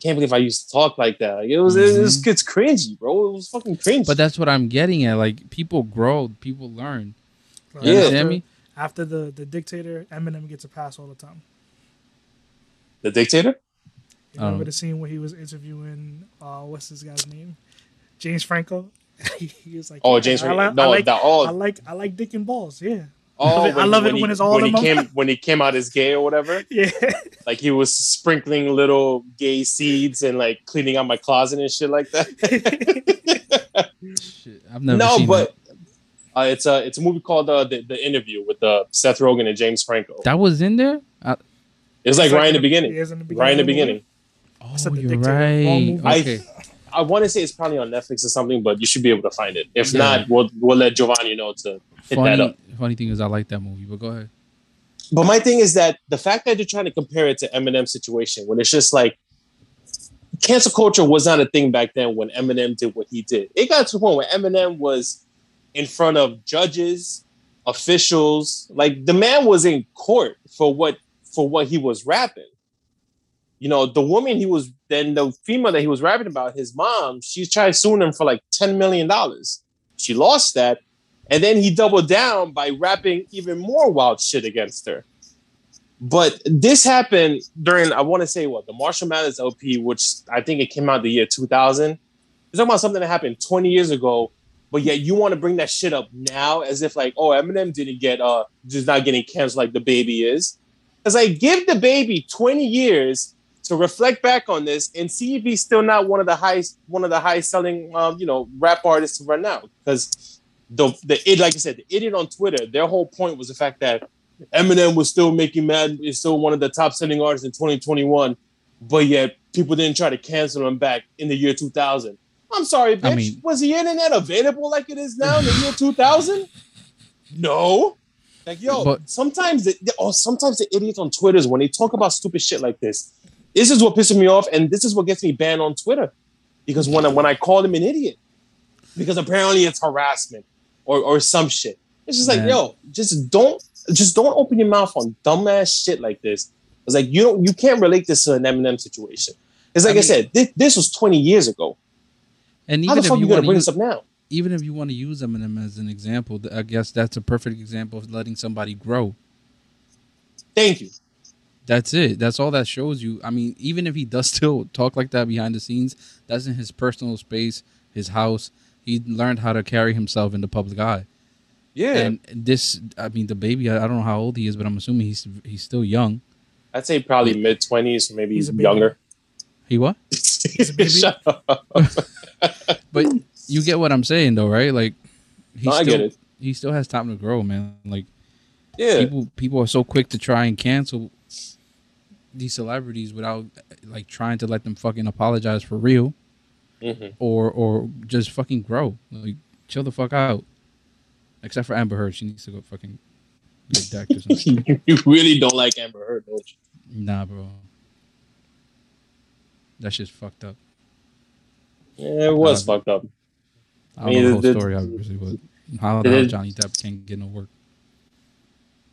can't believe I used to talk like that. Like, it was it was it's cringy, bro. It was fucking cringy. But that's what I'm getting at. Like people grow, people learn. Like, You Yeah. after, me? after the the dictator, Eminem gets a pass all the time. the dictator. You remember Um, the scene where he was interviewing uh what's this guy's name? James Franco. (laughs) he was like, Oh, "Yeah, James I, Franco. like, No, I like, that- oh. I like I like dick and balls. Yeah, Oh, (laughs) I love it he- when it's all when he my came (laughs) when he came out as gay or whatever. yeah. Like he was sprinkling little gay seeds and like cleaning out my closet and shit like that. Shit, I've never no, seen but uh, it's a it's a movie called uh, the the interview with uh, Seth Rogen and James Franco. that. That was in there. I, It's like It's right in the in- beginning, yeah, in the right in the beginning beginning. Oh, said the you're right. movie. I- I want to say it's probably on Netflix or something, but you should be able to find it. If Yeah. not, we'll we'll let Giovanni know to hit that funny, up. funny thing is, I like that movie. But go ahead. But my thing is that the fact that you're trying to compare it to Eminem's situation, when it's just like cancel culture was not a thing back then when Eminem did what he did. It got to the point where Eminem was in front of judges, officials, like the man was in court for what for what he was rapping. You know, the woman he was then the female that he was rapping about, his mom, she tried suing him for like $10 million. She lost that. And then he doubled down by rapping even more wild shit against her. But this happened during, I want to say what, the Marshall Mathers LP, which I think it came out the year 2000. You're talking about something that happened 20 years ago, but yet you want to bring that shit up now as if like, oh, Eminem didn't get, uh, just not getting canceled like DaBaby is. It's like, give DaBaby 20 years to reflect back on this and see if he's still not one of the highest, one of the highest selling, um, you know, rap artists right now. Because the the it like I said, the idiot on Twitter, their whole point was the fact that Eminem was still making mad, is still one of the top selling artists in 2021, but yet people didn't try to cancel him back in the year 2000. I'm sorry, bitch. I mean- was the internet available like it is now in the year 2000? No. Like yo, But- sometimes the, the- oh, sometimes the idiots on Twitter when they talk about stupid shit like this, this is what pisses me off, and this is what gets me banned on Twitter. Because when I, when I call him an idiot, because apparently it's harassment or or some shit. It's just like, Man. yo, just don't just don't open your mouth on dumbass shit like this. It's like you don't you can't relate this to an Eminem situation. It's like I, I said, this, this was 20 years ago. And How the if fuck you you gonna bring use, this up now? even if you want to use Eminem as an example, I guess that's a perfect example of letting somebody grow. Thank you. That's it. That's all that shows you. I mean, even if he does (laughs) still talk like that behind the scenes, that's in his personal space, his house. He learned how to carry himself in the public eye. Yeah. And this, I mean, DaBaby. I I don't know how old he is, but I'm assuming he's he's still young. I'd say probably mid 20s maybe He's younger. He what? (laughs) He's a baby. Shut up. (laughs) But you get what I'm saying, though, right? Like, he No, I still get it. he still has time to grow, man. Like Yeah. people people are so quick to try and cancel these celebrities without like trying to let them fucking apologize for real Mhm. or or just fucking grow. Like chill the fuck out. Except for Amber Heard, she needs to go fucking get decked or something. (laughs) you really don't like Amber Heard, don't you? nah, bro. That shit's fucked up. Yeah, it was Uh, fucked up. I don't I mean, know the whole the- story, obviously, but how, Did Johnny Depp can't get no work.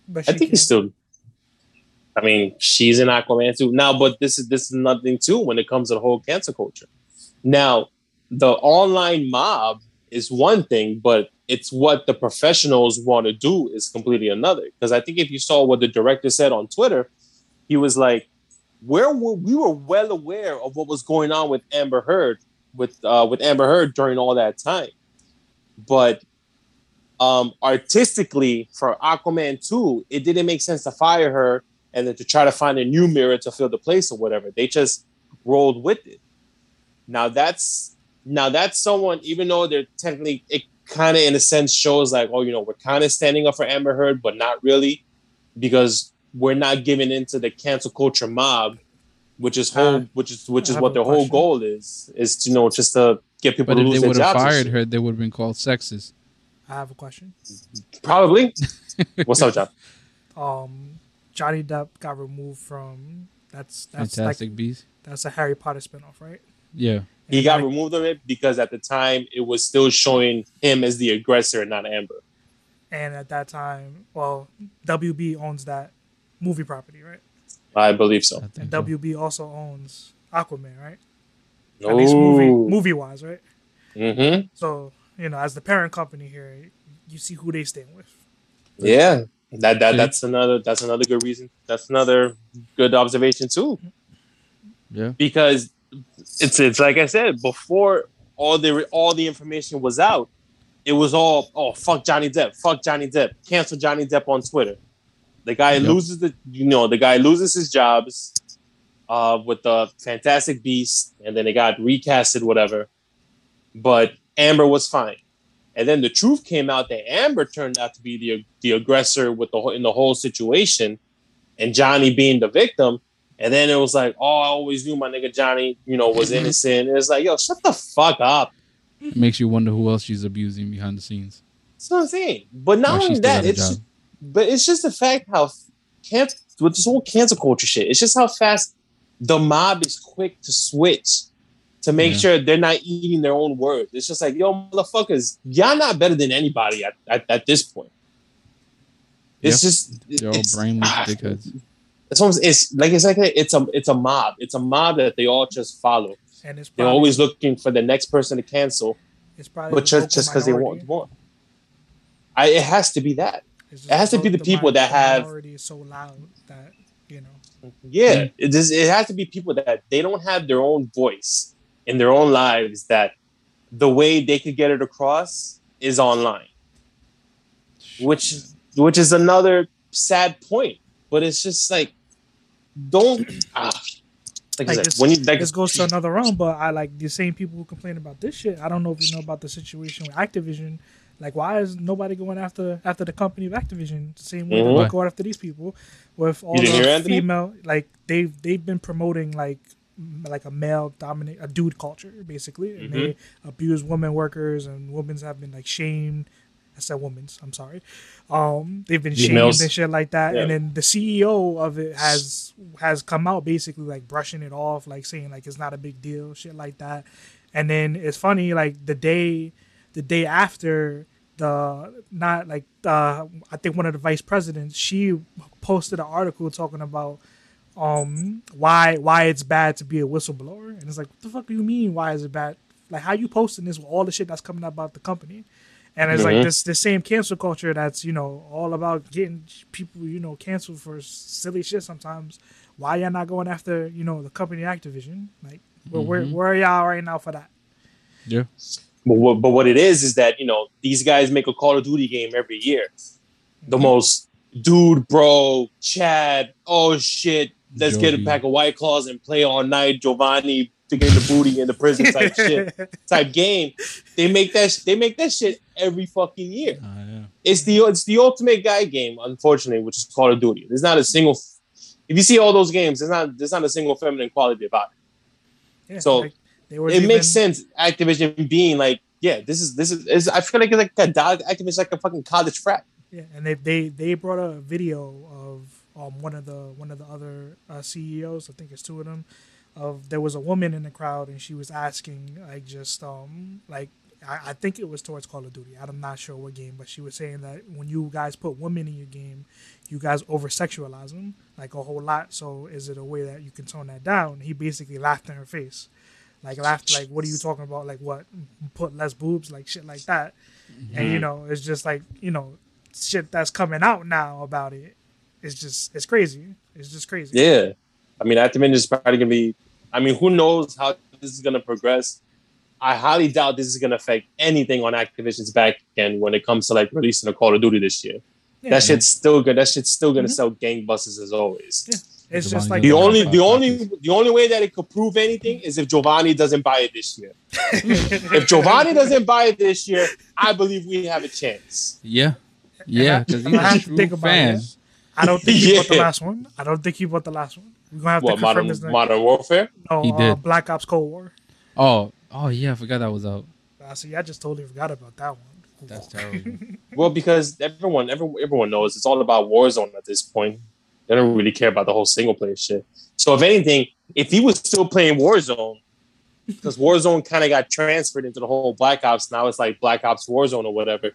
But I think he's can't. still. I mean, she's in Aquaman too now, but this is this is nothing too when it comes to the whole cancel culture. Now, the online mob is one thing, but it's what the professionals want to do is completely another. Because I think if you saw what the director said on Twitter, he was like, "Where were we were well aware of what was going on with Amber Heard with uh, with Amber Heard during all that time, but um, artistically for Aquaman 2, it didn't make sense to fire her and then to try to find a new Mera to fill the place or whatever. They just rolled with it. Now that's Now that's someone, even though they're technically, it kind of in a sense shows like, oh, you know, we're kind of standing up for Amber Heard, but not really, because we're not giving into the cancel culture mob, which is whole, Uh, which is which I is what a their whole goal is, is to you know just to get people But to if lose they would have fired her, they would have been called sexist. I have a question. Probably. (laughs) What's up, John? Um, Johnny Depp got removed from that's that's Fantastic like Beast. that's a Harry Potter spinoff, right? Yeah. He And got like- removed of it because at the time it was still showing him as the aggressor and not Amber. and at that time, well, WB owns that movie property, right? I believe so. I think And so. WB also owns Aquaman, right? At least movie movie wise, right? Mm-hmm. So you know, as the parent company here, you see who they stand with. Yeah. That that that's another that's another good reason. That's another good observation too. Yeah. Because it's it's like I said before all the all the information was out, it was all oh fuck Johnny Depp, fuck Johnny Depp, cancel Johnny Depp on Twitter. The guy Yep. loses the you know the guy loses his jobs uh, with the Fantastic Beast, and then it got recasted whatever. But Amber was fine, and then the truth came out that Amber turned out to be the the aggressor with the whole, in the whole situation, and Johnny being the victim. And then it was like, oh, I always knew my nigga Johnny, you know, was (laughs) innocent. And it's like, yo, shut the fuck up. It makes you wonder who else she's abusing behind the scenes. That's what I'm saying. But not only that, it's job. but it's just the fact how can with this whole cancel culture shit. It's just how fast the mob is quick to switch to make Yeah. sure they're not eating their own words. It's just like, yo, motherfuckers, y'all not better than anybody at, at, at this point. It's just They're all it's, brainless ah, dickheads. it's almost it's like it's like a, it's a it's a mob. It's a mob that they all just follow. And it's They're always looking for the next person to cancel, it's probably but just just because they want more. I it has to be that. It has to be the people that have- minority is so loud that you know. Yeah, it does. It has to be people that they don't have their own voice in their own lives. That the way they could get it across is online, which which is another sad point. But it's just like don't ah, like, Like this- when you like this goes to another realm, but I like the same people who complain about this shit. I don't know if you know about the situation with Activision. Like, why is nobody going after after the company of Activision same way Mhm. they're going after these people with all the female? Like they've they've been promoting like like a male dominant a dude culture basically, and they Mm-hmm. abuse women workers and women's have been like shamed. I said women's. I'm sorry. Um, they've been shamed and shit like that. And then the CEO of it has has come out basically like brushing it off, like saying like it's not a big deal, shit like that. And then it's funny, like the day the day after the not like uh I think one of the vice presidents, she posted an article talking about um why why it's bad to be a whistleblower. And it's like, what the fuck do you mean why is it bad? Like how you posting this with all the shit that's coming up about the company? And it's like Mhm. this the same cancel culture that's, you know, all about getting people, you know, canceled for silly shit sometimes. Why y'all not going after, you know, the company Activision? Like where where, Mhm. where are y'all right now for that? Yeah. But what, but what it is is that you know these guys make a Call of Duty game every year. The most dude, bro, Chad. Oh shit, let's get a pack of White Claws and play all night. Giovanni to get the booty in the prison type (laughs) shit type game. They make that sh- they make that shit every fucking year. Ah, yeah. It's the it's the ultimate guy game, unfortunately, which is Call of Duty. There's not a single. If you see all those games, there's not there's not a single feminine quality about it. Yeah, So, like, it even- makes sense. Activision being like, yeah, this is this is. is I feel like it's like a dog. Activision like a fucking college frat. Yeah, and they they they brought a video of um one of the one of the other uh, CEOs. I think it's two of them. Of there was a woman in the crowd and she was asking like just um like I, I think it was towards Call of Duty. I'm not sure what game, but she was saying that when you guys put women in your game, you guys over sexualize them like a whole lot. So is it a way that you can tone that down? He basically laughed in her face, like laughed like what are you talking about? Like what put less boobs like shit like that. And you know it's just like you know shit that's coming out now about it. It's just it's crazy. It's just crazy. Yeah, I mean, Activision is probably gonna be. I mean, who knows how this is gonna progress? I highly doubt this is gonna affect anything on Activision's back end when it comes to like releasing a Call of Duty this year. Yeah. That shit's still good. That shit's still gonna Mhm. sell gangbusters as always. Yeah. It's just like The only the only copies. the only way that it could prove anything is if Giovanni doesn't buy it this year. if Giovanni doesn't buy it this year, I believe we have a chance. Yeah, yeah, because and (laughs) he's have a to true think about fan. it. I don't think he bought the (laughs) last one. I don't think he bought the last one. We're gonna have What to confirm modern this. next- modern warfare? No, He uh, did. Black Ops Cold War. Oh, oh yeah, I forgot that was out. Uh, see, I just totally forgot about that one. That's terrible. (laughs) Well, because everyone everyone everyone knows it's all about Warzone at this point. They don't really care about the whole single player shit. So if anything, if he was still playing Warzone, because Warzone kind of got transferred into the whole Black Ops, now it's like Black Ops Warzone or whatever.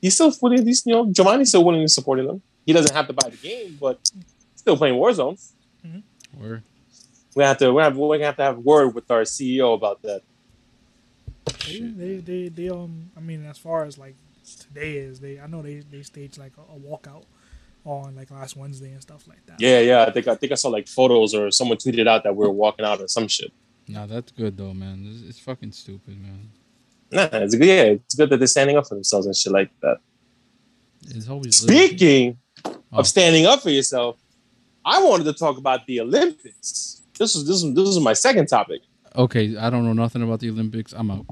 He's still willing. He's you know Giovanni's still willing to support them. He doesn't have to buy the game, but still playing Warzone. Word. We have to we have we have to have word with our CEO about that. They, they, they, they, um, I mean, as far as like today is, they, I know they, they staged like a, a walkout on like last Wednesday and stuff like that. Yeah, yeah. I think I think I saw like photos or someone tweeted out that we were walking out or some shit. Nah, that's good though, man. It's, it's fucking stupid, man. Nah, it's good. Yeah, it's good that they're standing up for themselves and shit like that. It's always Speaking. Of standing up for yourself, I wanted to talk about the Olympics. This is this is this is my second topic. Okay, I don't know nothing about the Olympics. I'm out.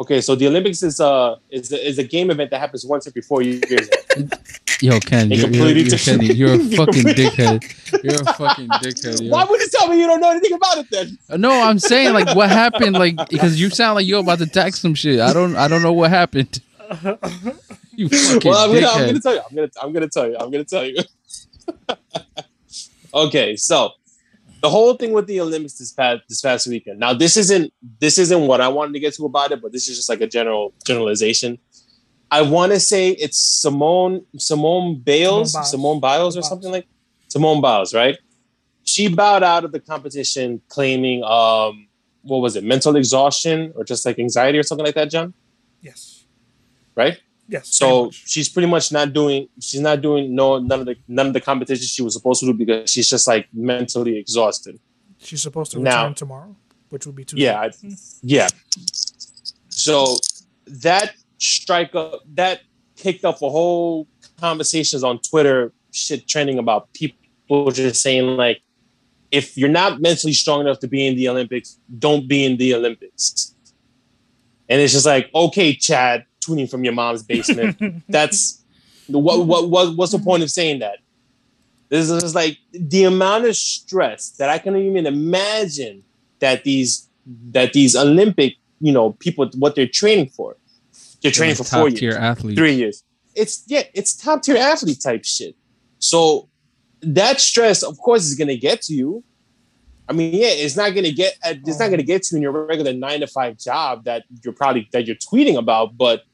Okay, so the Olympics is uh is a, is a game event that happens once every four years. Yo, Ken, you're, you're, you're. Kenny, you're a (laughs) fucking dickhead. You're a fucking dickhead. yo. Why would you tell me you don't know anything about it then? No, I'm saying like what happened, like because you sound like you're about to tax some shit. I don't, I don't know what happened. You fucking Well, I'm gonna, I'm gonna tell you. I'm gonna I'm gonna tell you. I'm gonna tell you. (laughs) okay, so the whole thing with the Olympics this past this past weekend. Now, this isn't this isn't what I wanted to get to about it, but this is just like a general generalization. I want to say it's Simone Simone Bales, Simone Biles. Simone Biles, or Biles. something like Simone Biles, right? She bowed out of the competition, claiming um, what was it, mental exhaustion or just like anxiety or something like that, John? Yes. Right? Yes. So she's pretty much not doing. She's not doing no none of the none of the competitions she was supposed to do because she's just like mentally exhausted. she's supposed to now- return tomorrow, which would be Tuesday. Yeah, I, yeah. So that strike up that kicked up a whole conversations on Twitter, shit trending about people just saying like, if you're not mentally strong enough to be in the Olympics, don't be in the Olympics. And it's just like, okay, Chad, tuning from your mom's basement. (laughs) that's what what what what's the point of saying that? This is like the amount of stress that I can even imagine that these that these Olympic, you know, people what they're training for. They're training for top four tier years, athlete. three years. It's yeah, it's top tier athlete type shit. So that stress, of course, is gonna get to you. I mean, yeah, it's not gonna get it's not oh. gonna get to you in your regular nine to five job that you're probably that you're tweeting about, but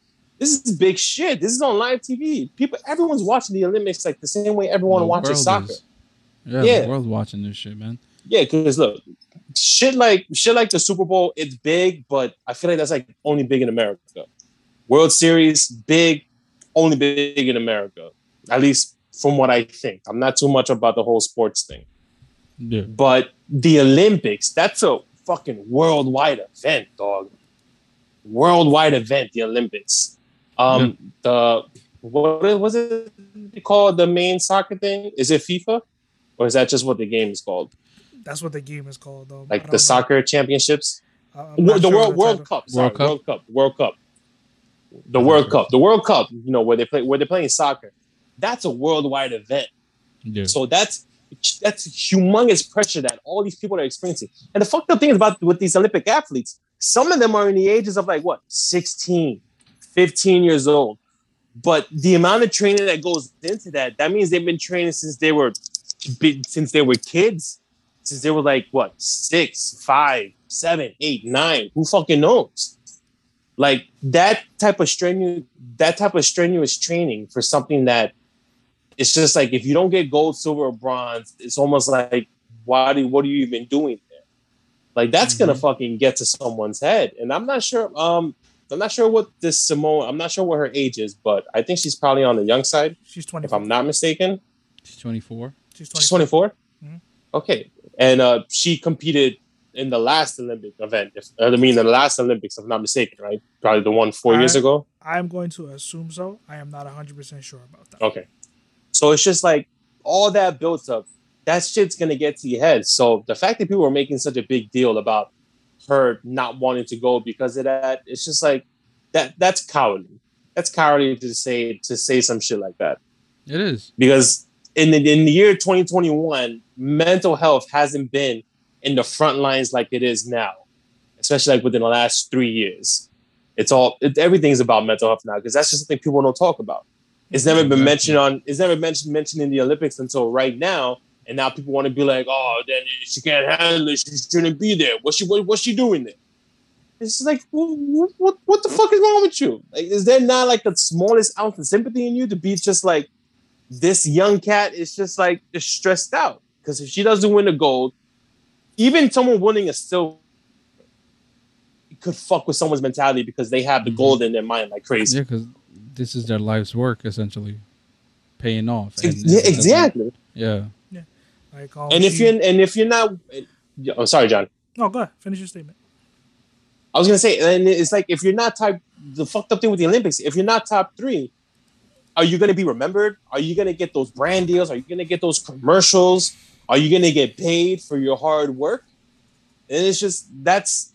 this is big shit. This is on live TV. People, everyone's watching the Olympics like the same way everyone The watches soccer. is. Yeah, Yeah. the world's watching this shit, man. Yeah, because look, shit like shit like the Super Bowl, it's big, but I feel like that's like only big in America. World Series, big, only big in America. At least from what I think. I'm not too much about the whole sports thing. Yeah. But the Olympics, that's a fucking worldwide event, dog. Worldwide event, the Olympics. Um the what was it called the main soccer thing? Is it FIFA? Or is that just what the game is called? That's what the game is called, though. Like the know. soccer championships, I- I'm Wo- not the sure World World title. Cup, sorry, World Cup? World Cup, World Cup, the World Cup, the World Cup. You know where they play, where they're playing soccer. That's a worldwide event. Yeah. So that's that's humongous pressure that all these people are experiencing. And the fucked up thing is about with these Olympic athletes, some of them are in the ages of like what 16, 15 years old. But the amount of training that goes into that, that means they've been training since they were since they were kids, since they were like what six, five, seven, eight, nine. Who fucking knows? Like that type of strenuous that type of strenuous training for something that it's just like if you don't get gold, silver, or bronze, it's almost like why do what are you even doing there? Like that's gonna fucking get to someone's head. And I'm not sure. Um, I'm not sure what this Simone. I'm not sure what her age is, but I think she's probably on the young side, She's 24. if I'm not mistaken. She's 24. She's She's 24. 24. Mhm. Okay, and uh, she competed in the last Olympic event. If, I mean, the last Olympics, if I'm not mistaken, right? Probably the one four years ago. I'm going to assume so. I am not 100% sure about that. Okay. So it's just like all that built up. that shit's gonna get to your head. So the fact that people are making such a big deal about her not wanting to go because of that, it's just like that. That's cowardly. That's cowardly to say to say some shit like that. It is. Because in the, in the year 2021, mental health hasn't been in the front lines like it is now, especially like within the last three years. It's all it, everything's about mental health now because that's just something people don't talk about. It's never been mentioned on. It's never mentioned mentioned in the Olympics until right now, and now people want to be like, "Oh, then she can't handle it. She shouldn't be there. What's she? What, what's she doing there?" It's like, what, what, what the fuck is wrong with you? Like, is there not like the smallest ounce of sympathy in you to be just like, this young cat is just like just stressed out because if she doesn't win the gold, even someone winning a silver could fuck with someone's mentality because they have the Mhm. gold in their mind like crazy. Yeah, because this is their life's work essentially, paying off. And yeah, exactly. Yeah. Like, um, And if she- you're and if you're not, I'm sorry, John. no, go ahead, finish your statement. I was gonna say, and it's like if you're not top, the fucked up thing with the Olympics, if you're not top three, are you gonna be remembered? Are you gonna get those brand deals? Are you gonna get those commercials? Are you gonna get paid for your hard work? And it's just that's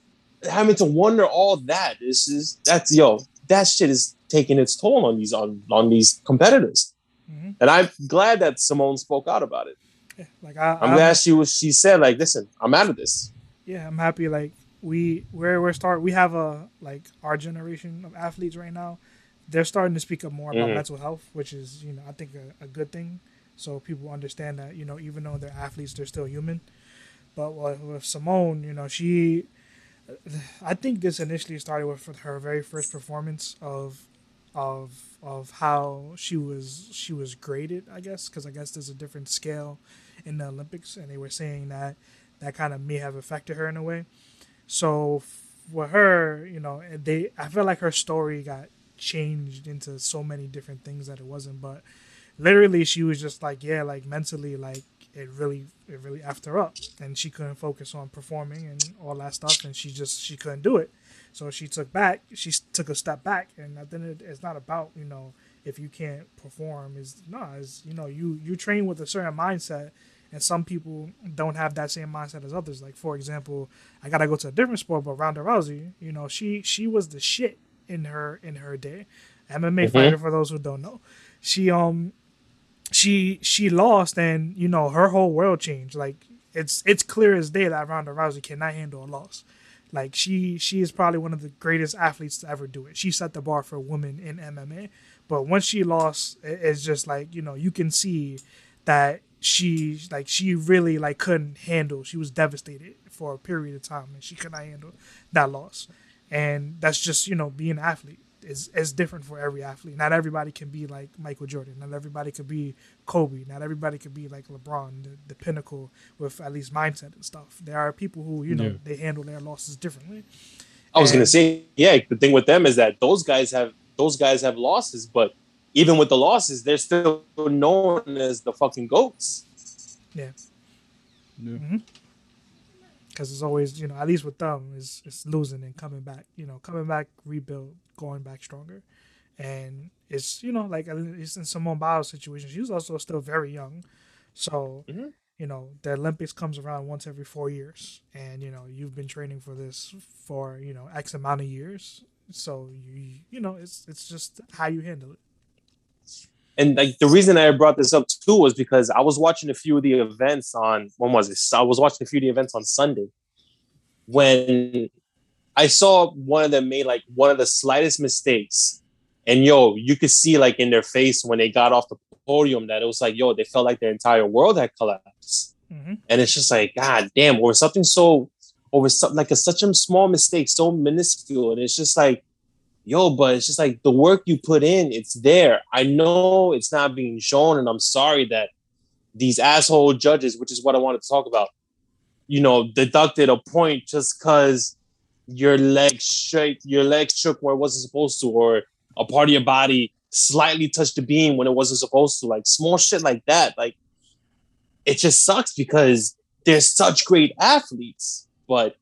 having to wonder all that. This is that's yo, that shit is taking its toll on these on on these competitors. Mhm. And I'm glad that Simone spoke out about it. Yeah, like I, I'm I'm- glad she was she said like, listen, I'm out of this. yeah, I'm happy. Like we, we're we're start. We have a like our generation of athletes right now. They're starting to speak up more about Mhm. mental health, which is you know I think a, a good thing. So people understand that you know even though they're athletes, they're still human. But with, with Simone, you know she, I think this initially started with her very first performance of, of of how she was she was graded. I guess because I guess there's a different scale in the Olympics, and they were saying that that kind of may have affected her in a way. So for her, you know, they I feel like her story got changed into so many different things that it wasn't. But literally, she was just like, yeah, like mentally, like it really, it really effed her up, and she couldn't focus on performing and all that stuff, and she just she couldn't do it. So she took back, she took a step back, and then it, it's not about you know if you can't perform is no, is you know you you train with a certain mindset and some people don't have that same mindset as others. Like for example, I gotta go to a different sport, but Ronda Rousey, you know, she she was the shit in her in her day. MMA Mhm. fighter for those who don't know. She um she she lost and you know her whole world changed. Like it's it's clear as day that Ronda Rousey cannot handle a loss. Like she she is probably one of the greatest athletes to ever do it. She set the bar for women in MMA. But once she lost, it's just like you know you can see that she like she really like couldn't handle. She was devastated for a period of time, and she could not handle that loss. And that's just you know being an athlete is is different for every athlete. Not everybody can be like Michael Jordan. Not everybody could be Kobe. Not everybody could be like LeBron, the, the pinnacle with at least mindset and stuff. There are people who you know Yeah. they handle their losses differently. I was gonna say, yeah, the thing with them is that those guys have those guys have losses, but even with the losses, they're still known as the fucking goats. Yeah. Mm-hmm. Because it's always you know at least with them is it's losing and coming back you know coming back rebuild going back stronger. And it's you know like it's in Simone Biles situation she was also still very young. So Mhm. you know the Olympics comes around once every four years. And you know you've been training for this for you know X amount of years. So you you know it's it's just how you handle it And like the reason I brought this up too was because I was watching a few of the events on when was it? I was watching a few of the events on Sunday when I saw one of them made like one of the slightest mistakes. And yo, you could see like in their face when they got off the podium that it was like, yo, they felt like their entire world had collapsed. mm-hmm. and it's just like god damn or something so over something like a such a small mistake so minuscule and it's just like yo but it's just like the work you put in it's there i know it's not being shown and i'm sorry that these asshole judges which is what i wanted to talk about you know deducted a point just because your leg shook your leg shook where it wasn't supposed to or a part of your body slightly touched the beam when it wasn't supposed to like small shit like that like it just sucks because they're such great athletes, but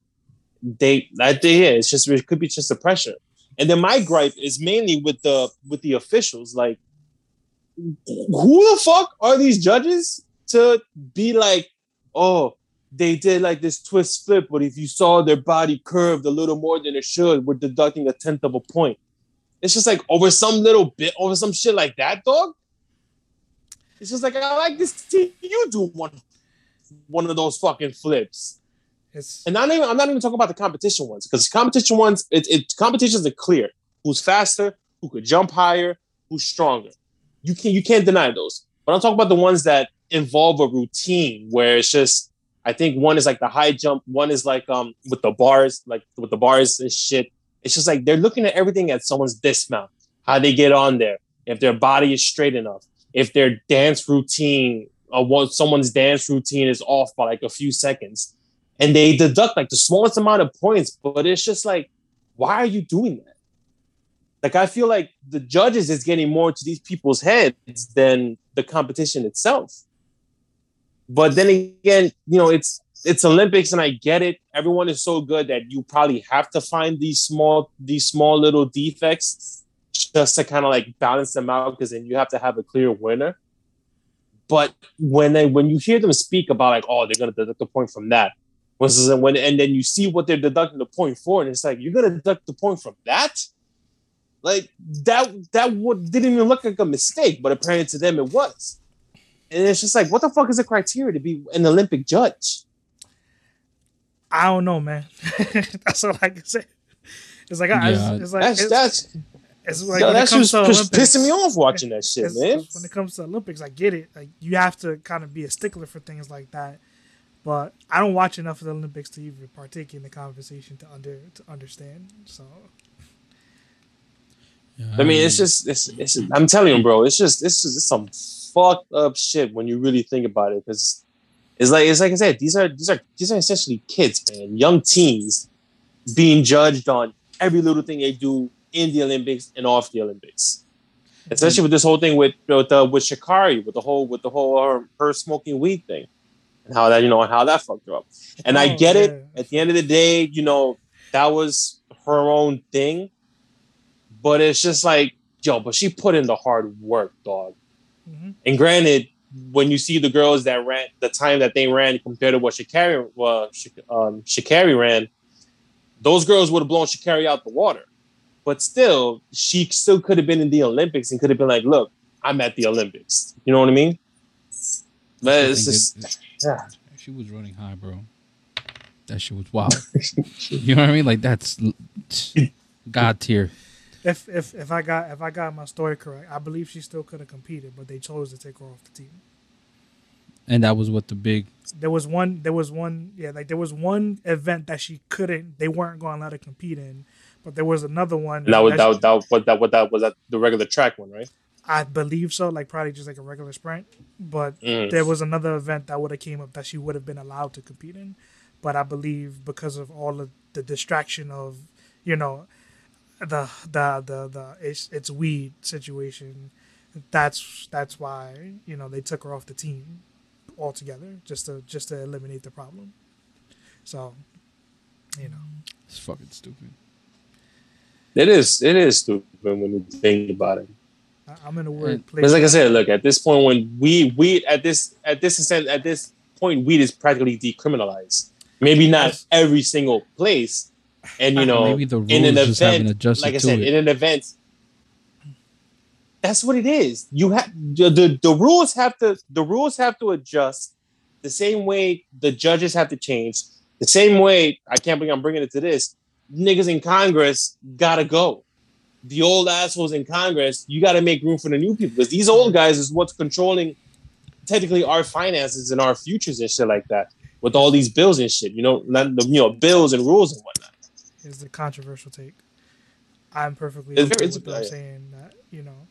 they that they yeah, it's just it could be just the pressure. And then my gripe is mainly with the with the officials. Like, who the fuck are these judges to be like, oh, they did like this twist flip, but if you saw their body curved a little more than it should, we're deducting a tenth of a point. It's just like over some little bit, over some shit like that, dog. It's just like I like this team. You do one, one of those fucking flips. It's And not even, I'm not even talking about the competition ones because competition ones, it, it competitions are clear. Who's faster? Who could jump higher? Who's stronger? You can you can't deny those. But I'm talking about the ones that involve a routine where it's just I think one is like the high jump, one is like um with the bars, like with the bars and shit. It's just like they're looking at everything at someone's dismount, how they get on there, if their body is straight enough, if their dance routine what someone's dance routine is off by like a few seconds and they deduct like the smallest amount of points, but it's just like, why are you doing that? Like I feel like the judges is getting more to these people's heads than the competition itself. But then again, you know, it's it's Olympics and I get it. Everyone is so good that you probably have to find these small these small little defects just to kind of like balance them out because then you have to have a clear winner. But when they when you hear them speak about like, oh, they're gonna deduct a point from that, was when and then you see what they're deducting the point for, and it's like you're gonna deduct the point from that. Like that that would didn't even look like a mistake, but apparently to them it was. And it's just like, what the fuck is the criteria to be an Olympic judge? I don't know, man. (laughs) that's all I can say. It's like I, Yeah. it's, it's like That's it's, that's it's like yo, when it that's comes just to Olympics, pissing me off watching that shit, man. When it comes to Olympics, I get it. Like you have to kind of be a stickler for things like that. But I don't watch enough of the Olympics to even partake in the conversation to under to understand. So I mean, it's just it's, it's I'm telling you, bro, it's just this is some fucked up shit when you really think about it. Because it's like it's like I said, these are these are these are essentially kids, man, young teens being judged on every little thing they do in the Olympics and off the Olympics. Especially with this whole thing with with, uh, with Sha'Carri, with the whole with the whole her, her smoking weed thing, and how that you know and how that fucked her up. And I Oh, get it. At the end of the day, you know that was her own thing, but it's just like yo, but she put in the hard work, dog. mhm. And granted, when you see the girls that ran the time that they ran compared to what Sha'Carri, uh, Shik- um, Sha'Carri ran, those girls would have blown Sha'Carri out the water. But still, she still could have been in the Olympics and could have been like, "Look, I'm at the Olympics." You know what I mean? But it's just, yeah. she was running high, bro. That shit was wild. (laughs) you know what I mean? Like that's l- (laughs) god tier. if if if I got if I got my story correct, I believe she still could have competed, but they chose to take her off the team. And that was what the big There was one. There was one. Yeah, like there was one event that she couldn't. They weren't going to let her compete in, but there was another one. And that was that that, she- that, what that what that was that the regular track one, right? I believe so. Like probably just like a regular sprint, but Mm. there was another event that would have came up that she would have been allowed to compete in, but I believe because of all of the distraction of you know the the the the it's it's weed situation, that's that's why you know they took her off the team altogether just to just to eliminate the problem. So, you know, it's fucking stupid. It is it is stupid when you think about it. I'm in a weird place. Because like I said, look at this point when we weed at this at this extent at this point weed is practically decriminalized. Maybe not every single place, and you (laughs) know Maybe the rules in an just event, adjusted like I said, it. in an event, that's what it is. You have the, the the rules have to the rules have to adjust the same way the judges have to change. The same way I can't believe I'm bringing it to this. Niggas in Congress gotta go. The old assholes in Congress, you got to make room for the new people because these old guys is what's controlling technically our finances and our futures and shit like that with all these bills and shit. You know, not the you know bills and rules and whatnot. is the controversial take. I'm perfectly It's okay very- with it's- them saying that you know,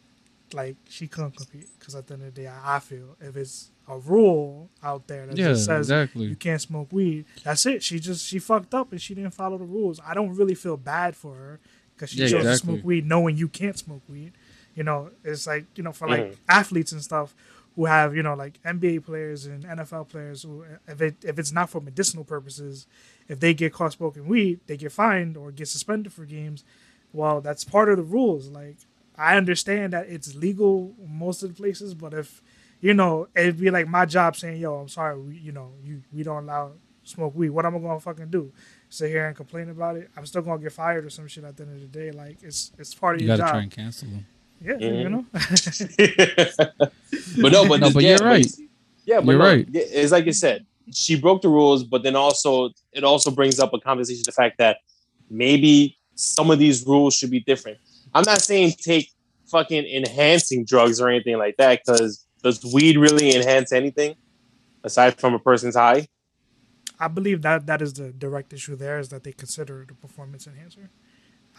like she couldn't compete because at the end of the day, I I feel if it's a rule out there that Yeah, just says you can't smoke weed, that's it. She just she fucked up and she didn't follow the rules. I don't really feel bad for her because she Yeah, chose to smoke weed knowing you can't smoke weed. You know, it's like you know for like Mhm. athletes and stuff who have you know like NBA players and NFL players who if it if it's not for medicinal purposes, if they get caught smoking weed, they get fined or get suspended for games. Well, that's part of the rules. Like I understand that it's legal most of the places, but if you know, it'd be like my job saying, "Yo, I'm sorry, we, you know, you we don't allow smoke weed." What am I gonna fucking do? Sit here and complain about it? I'm still gonna get fired or some shit at the end of the day. Like it's it's part of You your gotta job. try and cancel them. Yeah, you mm-hmm. know. (laughs) but no, but, (laughs) No, but yeah, you're right. Yeah, but You're no, right. It's like you said, she broke the rules, but then also it also brings up a conversation the fact that maybe some of these rules should be different. I'm not saying take fucking enhancing drugs or anything like that, because does weed really enhance anything aside from a person's high? I believe that that is the direct issue. There is that they consider it a performance enhancer.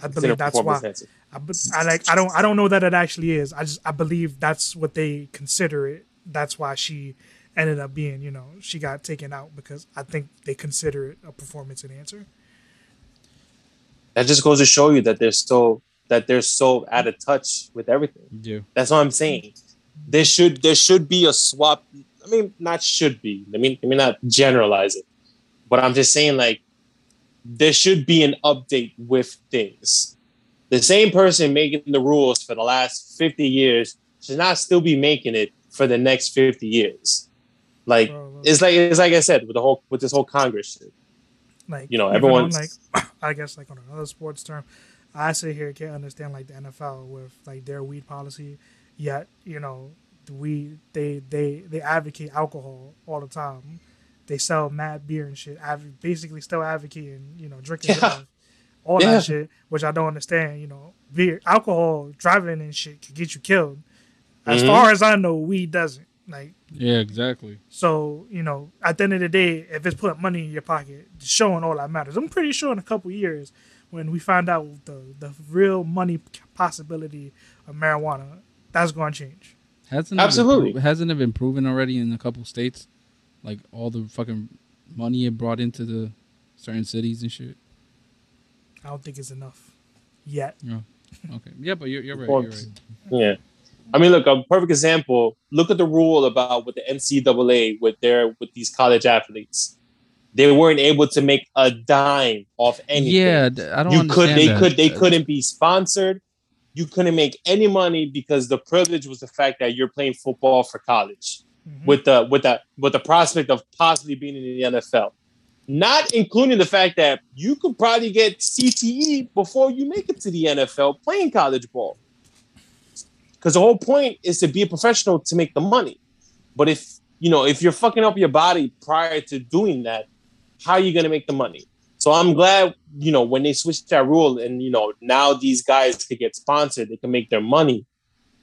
I It's in a believe that's why. enhancer. I, I like. I don't. I don't know that it actually is. I just. I believe that's what they consider it. That's why she ended up being. You know, she got taken out because I think they consider it a performance enhancer. That just goes to show you that they're so that they're so out of touch with everything. Yeah. That's what I'm saying. There should there should be a swap. I mean, not should be. I mean, I mean not generalize it, but I'm just saying like there should be an update with things. The same person making the rules for the last 50 years should not still be making it for the next 50 years. Like Bro, it's like it's like I said with the whole with this whole Congress shit. like you know, everyone like (coughs) I guess like on another sports term, I sit here can't understand like the NFL with like their weed policy. Yet you know, we they they they advocate alcohol all the time. They sell mad beer and shit. Adv- basically, still advocating you know drinking Yeah. drugs, all Yeah. that shit, which I don't understand. You know, beer, alcohol, driving and shit could get you killed. As Mhm. far as I know, weed doesn't. Like Yeah, exactly. so, you know, at the end of the day, if it's putting money in your pocket, showing all that matters. I'm pretty sure in a couple years, when we find out the the real money possibility of marijuana, that's going to change. Hasn't it been Absolutely. hasn't it been proven already in a couple states? Like all the fucking money it brought into the certain cities and shit. I don't think it's enough yet. Yeah. (laughs) Okay. Yeah, but you're, you're right. You're right. Yeah. I mean, look, a perfect example. Look at the rule about with the NCAA with their with these college athletes. They weren't able to make a dime off anything. Yeah, I don't. you could they that. could they couldn't be sponsored. You couldn't make any money because the privilege was the fact that you're playing football for college Mhm. with the with the with the prospect of possibly being in the NFL. Not including the fact that you could probably get CTE before you make it to the NFL playing college ball. Because the whole point is to be a professional to make the money. But if you know if you're fucking up your body prior to doing that, how are you gonna make the money? So I'm glad, you know, when they switched that rule and you know now these guys could get sponsored, they can make their money.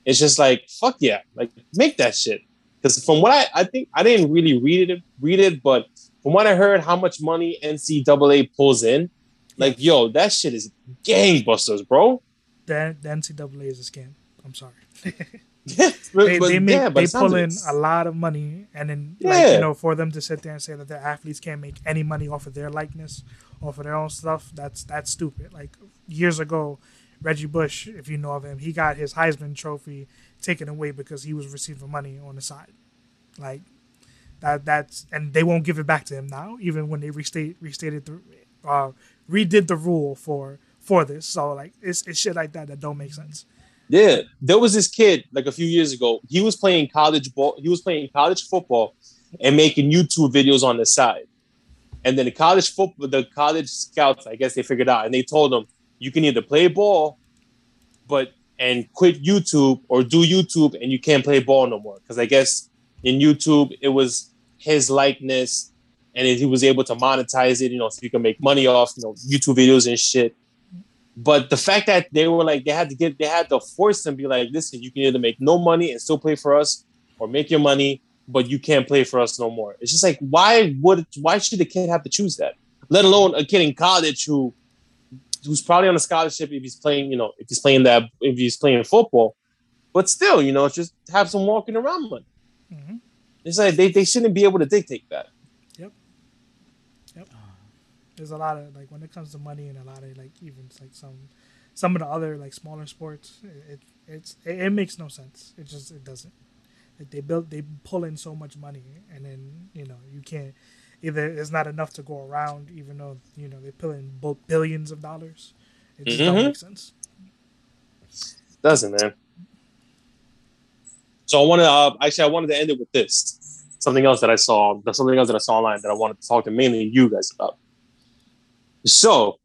It's just like fuck yeah, like make that shit. Because from what I, I think I didn't really read it, read it, but from what I heard, how much money NCAA pulls in, like yo, that shit is gangbusters, bro. The, the NCAA is a scam. I'm sorry. (laughs) Yeah, but, they, make yeah, they pull in a lot of money, and then like you know for them to sit there and say that their athletes can't make any money off of their likeness, off of their own stuff, that's that's stupid. Like years ago, Reggie Bush, if you know of him, he got his Heisman Trophy taken away because he was receiving money on the side, like that. That's and they won't give it back to him now, even when they restate restated the uh, redid the rule for for this. So like it's it's shit like that that don't make sense. Yeah, there was this kid like a few years ago. He was playing college ball. He was playing college football and making YouTube videos on the side. And then the college football, the college scouts, I guess they figured out, and they told him you can either play ball, but and quit YouTube or do YouTube, and you can't play ball no more. Because I guess in YouTube it was his likeness, and he was able to monetize it. You know, so you can make money off you know YouTube videos and shit. But the fact that they were like they had to get they had to force them be like, listen, you can either make no money and still play for us, or make your money, but you can't play for us no more. It's just like why would why should the kid have to choose that? Let alone a kid in college who who's probably on a scholarship if he's playing, you know, if he's playing that if he's playing football. But still, you know, just have some walking around money. hmm It's like they, they shouldn't be able to dictate that. Yep. Yep. There's a lot of like when it comes to money and a lot of like even like some some of the other like smaller sports it, it it's it, it makes no sense it just it doesn't like they build they pull in so much money and then you know you can't either it's not enough to go around even though you know they pull in both billions of dollars it just don't Mhm. make sense Doesn't man. So I want to uh, actually I wanted to end it with this. Something else that I saw, something else that I saw online that I wanted to talk to mainly you guys about. So,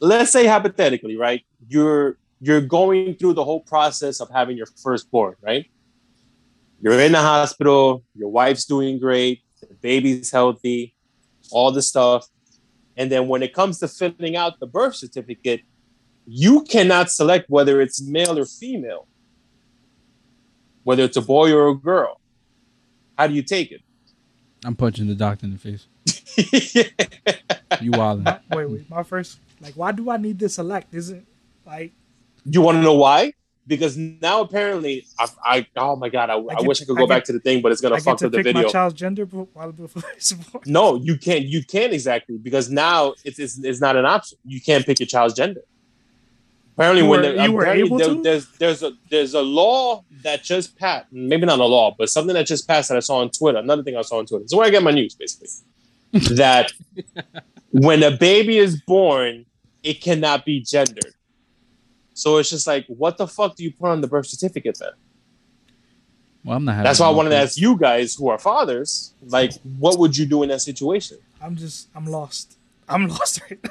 let's say hypothetically, right? You're you're going through the whole process of having your firstborn, right? You're in the hospital, your wife's doing great, baby's healthy, all the stuff. And then when it comes to filling out the birth certificate, you cannot select whether it's male or female, whether it's a boy or a girl. How do you take it? I'm punching the doctor in the face. (laughs) You wildin'. My, wait, wait. My first, like, why do I need to select? Isn't like you want to know why? Because now apparently, I, I oh my god, I, I, get- wish I could I go get- back to the thing, but it's gonna I get fuck to with the pick my video. child's gender while before it's born? No, you can't. You can't exactly because now it's it's, it's not an option. You can't pick your child's gender. Apparently, You when were- the, you were able there- to? there's there's a there's a law that just passed. Maybe not a law, but something that just passed that I saw on Twitter. Another thing I saw on Twitter. This is where I get my news, basically. (laughs) that when a baby is born, it cannot be gendered. So it's just like, what the fuck do you put on the birth certificate then? Well, I'm not having. That's why I wanted to ask you guys who are fathers, like, what would you do in that situation? I'm just, I'm lost. I'm (laughs) lost right now.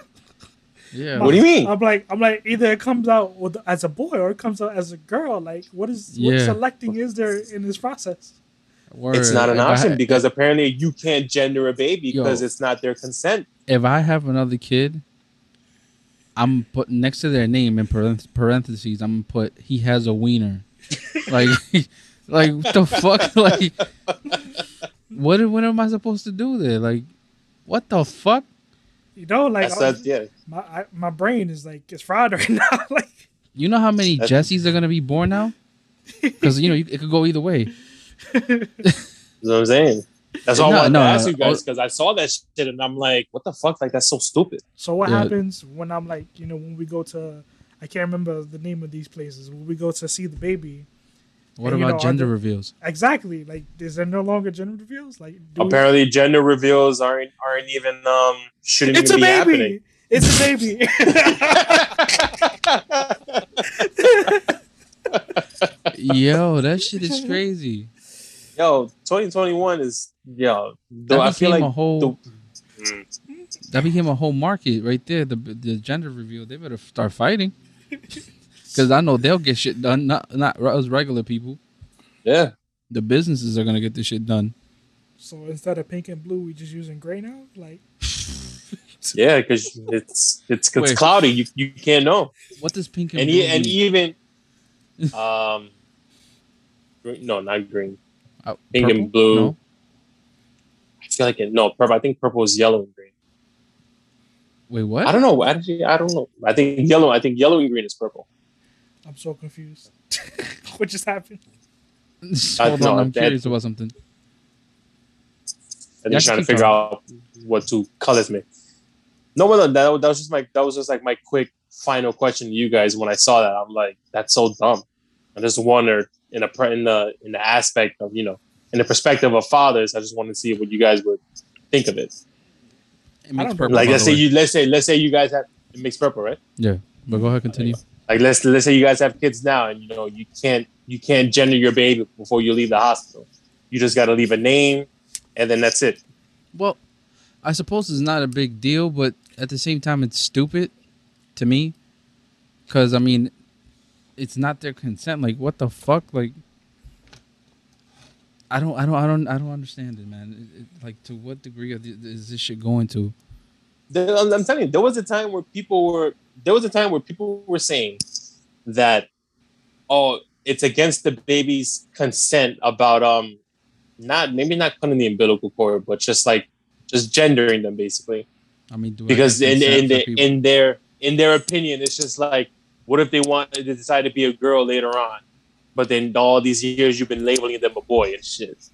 Yeah. What do you mean? I'm like, I'm like, either it comes out with, as a boy or it comes out as a girl. Like, what is what selecting is there in this process? Word. It's not an If option ha- because apparently you can't gender a baby Yo. because it's not their consent. if I have another kid, I'm putting next to their name in parentheses. I'm gonna put he has a wiener. (laughs) like, (laughs) like what the fuck? (laughs) Like, what? What am I supposed to do there? Like, what the fuck? You know, like That's that, yeah. my I, my brain is like it's fried right now. like, You know how many That's- Jessies are gonna be born now? Because you know you, it could go either way. That's what I'm saying. That's all No, I wanted no, to ask you guys because I saw that shit and I'm like, what the fuck? Like, that's so stupid. so what Yeah. happens when I'm like, you know, when we go to, I can't remember the name of these places. When we go to see the baby, What And, about know, gender are the- reveals? exactly. Like, is there no longer gender reveals? Like, do we- Apparently, gender reveals aren't aren't even um shouldn't it's a be baby. happening. It's a baby. (laughs) Yo, that shit is crazy. Yo, 2021 is yo. Though That I feel became like a whole. the- Mm. that became a whole market right there. The the gender reveal. They better start fighting. (laughs) Because I know they'll get shit done. Not not us regular people. yeah, The businesses are gonna get this shit done. so instead of pink and blue, we just using gray now. Like, (laughs) yeah, because it's it's it's Wait. cloudy. You you can't know. What does pink and, and blue e- and mean? even (laughs) um green, no not green Uh, pink purple? and blue No? I feel like it no purple i think purple is yellow and green Wait, what? i don't know actually i don't know i think yellow i think yellow and green is purple I'm so confused. (laughs) what just happened? Hold no, on, I'm that- curious about something. i'm Yeah, just trying to figure going. out what two colors mean no but that, that was just my that was just like my quick final question to you guys when i saw that i'm like that's so dumb i just wondered in a in the in the aspect of you know in the perspective of fathers i just want to see what you guys would think of it It makes purple. like let's say way. you let's say let's say you guys have it makes purple right Yeah. But go ahead, continue. like let's let's say you guys have kids now and you know you can't you can't gender your baby before you leave the hospital you just got to leave a name and then that's it Well, I suppose it's not a big deal, but at the same time, it's stupid to me. Because I mean, it's not their consent. Like, what the fuck? Like, I don't, I don't, I don't, I don't understand it, man. It, it, like, to what degree is this shit going to? I'm, telling you there was a time where people were there was a time where people were saying that oh it's against the baby's consent about um not maybe not cutting the umbilical cord but just like just gendering them basically I mean, I because get in in, the, in their in their opinion, it's just like, what if they want to decide to be a girl later on, but then all these years you've been labeling them a boy and shit,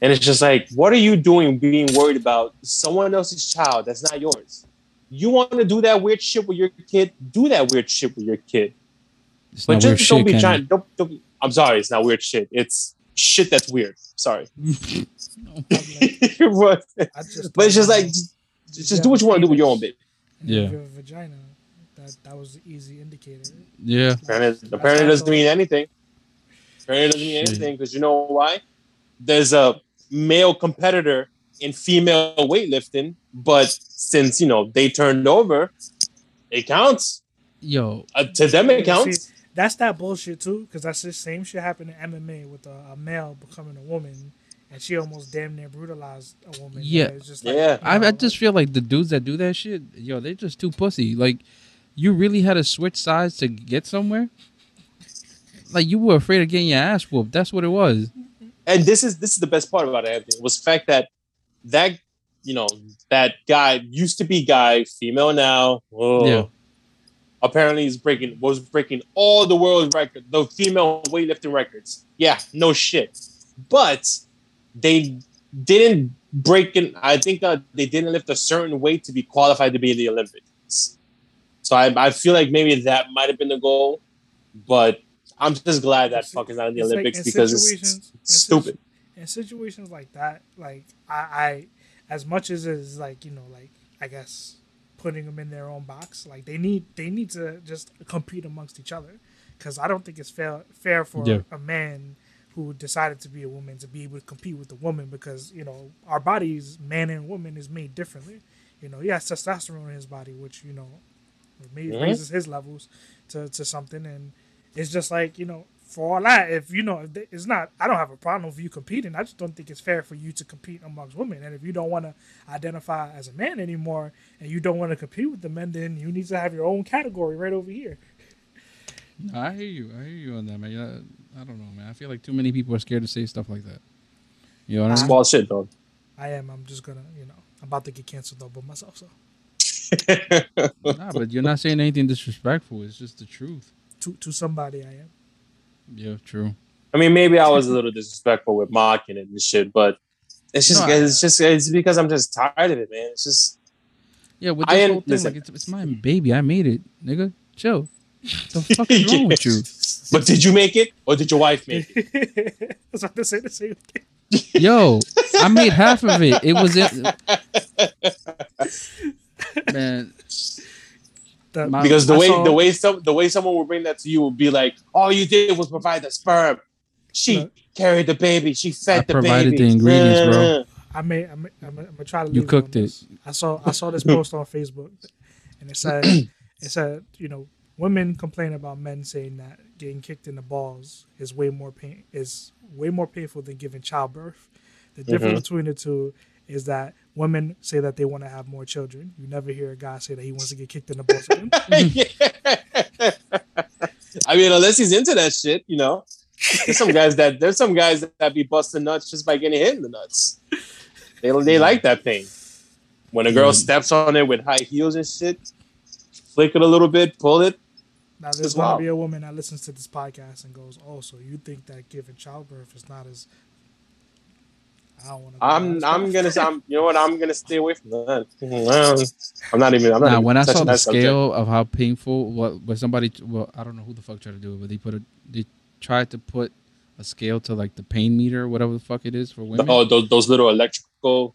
and it's just like, what are you doing, being worried about someone else's child that's not yours? You want to do that weird shit with your kid? Do that weird shit with your kid, it's but just don't be shit, trying. Don't, don't, I'm sorry, it's not weird shit. It's shit that's weird. Sorry, (laughs) I'm like, (laughs) but I just but it's just like, just, just do what you want to do with your own baby. Yeah. have a vagina. That that was the easy indicator. Yeah, Apparently, apparently it doesn't mean anything. Apparently doesn't mean anything because you know why? There's a male competitor in female weightlifting, but since you know they turned over, it counts. Yo, Uh, to them, it counts. See, that's that bullshit too, because that's the same shit happened in MMA with a, a male becoming a woman, and she almost damn near brutalized a woman. Yeah. it's just like, Yeah. you I, know, I just feel like the dudes that do that shit, yo, they're just too pussy. Like, you really had to switch sides to get somewhere. Like you were afraid of getting your ass whooped. That's what it was. and this is this is the best part about it, Anthony, was the fact that that you know that guy used to be guy, female now. Oh, Yeah. Apparently, he's breaking was breaking all the world record, the female weightlifting records. Yeah, no shit. But they didn't break in. I think uh, they didn't lift a certain weight to be qualified to be in the Olympics. So I, I feel like maybe that might have been the goal, but I'm just glad that It's- fucking not in the it's like Olympics in because it's, situations- it's in stupid. in situations like that, like I, I, as much as it's like you know, like I guess putting them in their own box, like they need they need to just compete amongst each other, because I don't think it's fair fair for Yeah. a man who decided to be a woman to be able to compete with a woman because you know our bodies, man and woman, is made differently. You know, he has testosterone in his body, which you know ma- Mhm. raises his levels to, to something, and it's just like you know for all that, if you know, if it's not, I don't have a problem with you competing. I just don't think it's fair for you to compete amongst women. And if you don't want to identify as a man anymore, and you don't want to compete with the men, then you need to have your own category right over here. I hear you. I hear you on that, man. Yeah, I don't know, man. I feel like too many people are scared to say stuff like that. You know what I It's mean? bullshit, though. I am. I'm just gonna, you know, I'm about to get canceled though, but myself. So (laughs) nah, but you're not saying anything disrespectful. It's just the truth. To to somebody, I am. Yeah, true. I mean, maybe I was a little disrespectful with mocking it and shit, but it's just, No, I- it's just, it's because I'm just tired of it, man. It's just, Yeah, with I this am- whole thing, listen. like it's, it's my baby. I made it, nigga. Chill. The (laughs) fuck is wrong with you? But did you make it, or did your wife make it? (laughs) I was about to say the same thing. Yo, I made half of it. It was it. (laughs) Man, The- My- Because the I way, saw- the way some, the way someone would bring that to you would be like, all you did was provide the sperm. She Look. carried the baby. She fed I the provided baby. the ingredients, bro. I may, I'm, I'm, I'm gonna try to. You cooked it. this. I saw, I saw this (laughs) post on Facebook, and it said, it said, you know, women complain about men saying that getting kicked in the balls is way more pain, is way more painful than giving childbirth. The difference Mhm. between the two is that women say that they want to have more children. You never hear a guy say that he wants to get kicked in the balls. again. (laughs) I mean, unless he's into that shit, you know. There's some guys that there's some guys that be busting nuts just by getting hit in the nuts. They they like that thing. When a girl Mm. steps on it with high heels and shit, flick it a little bit, pull it. Now there's gonna wild. be a woman that listens to this podcast and goes, "Oh, so you think that giving childbirth is not as?" I don't want to. I'm I'm gonna I'm you know what I'm gonna stay away from that. I'm not even I'm not Now, even when I saw the that subject. scale of how painful, what when somebody, well, I don't know who the fuck tried to do it, but they put a, they tried to put a scale to like the pain meter, whatever the fuck it is for women. Oh, those, those little electrical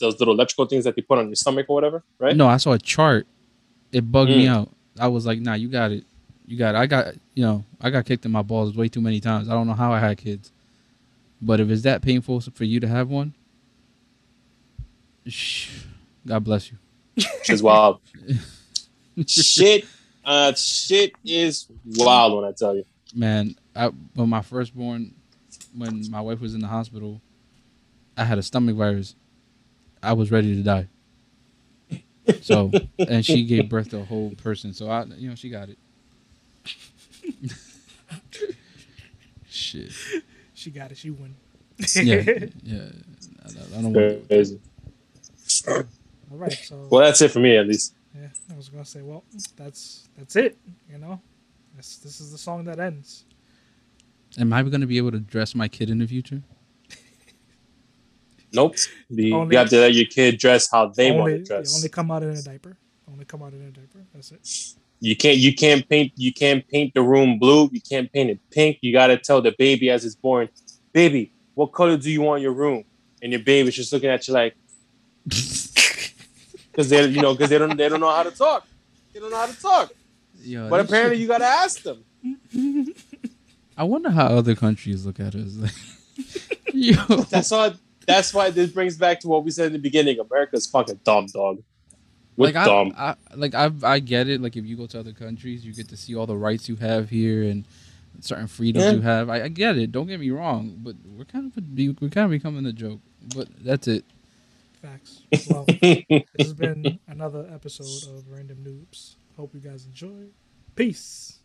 those little electrical things that they put on your stomach or whatever, right? No, I saw a chart. It bugged me Mm. out. I was like, nah, you got it. You got it. I got, you know, I got kicked in my balls way too many times. I don't know how I had kids. But if it's that painful for you to have one, shh, God bless you. Is wild. (laughs) shit, uh, shit is wild when I tell you. Man, I, when my firstborn, when my wife was in the hospital, I had a stomach virus. I was ready to die. So, (laughs) and she gave birth to a whole person. So I, you know, she got it. (laughs) Shit. She got it. She won. Yeah, (laughs) yeah. I, I don't want to. All right. So Well, that's it for me at least. yeah, I was gonna say, well, that's that's it. You know, this this is the song that ends. Am I going to be able to dress my kid in the future? (laughs) Nope. The, Only- you have to let your kid dress how they want to dress. only come out in a diaper. Only come out in a diaper. That's it. You can't you can't paint you can't paint the room blue. You can't paint it pink. You gotta tell the baby as it's born, baby, what color do you want your room? And your baby's just looking at you like, (laughs) because they you know because they don't they don't know how to talk. They don't know how to talk. Yo, But apparently shit- you gotta ask them. (laughs) I wonder how other countries look at us. (laughs) Yo, That's why. That's why this brings back to what we said in the beginning. America's fucking dumb, dog. We're like I. I, like I, I get it. Like if you go to other countries, you get to see all the rights you have here and certain freedoms Yeah. you have. I, I get it. Don't get me wrong, but we're kind of we're kind of becoming a joke. But that's it. Facts. Well, this has been another episode of Random Noobs. Hope you guys enjoy. Peace.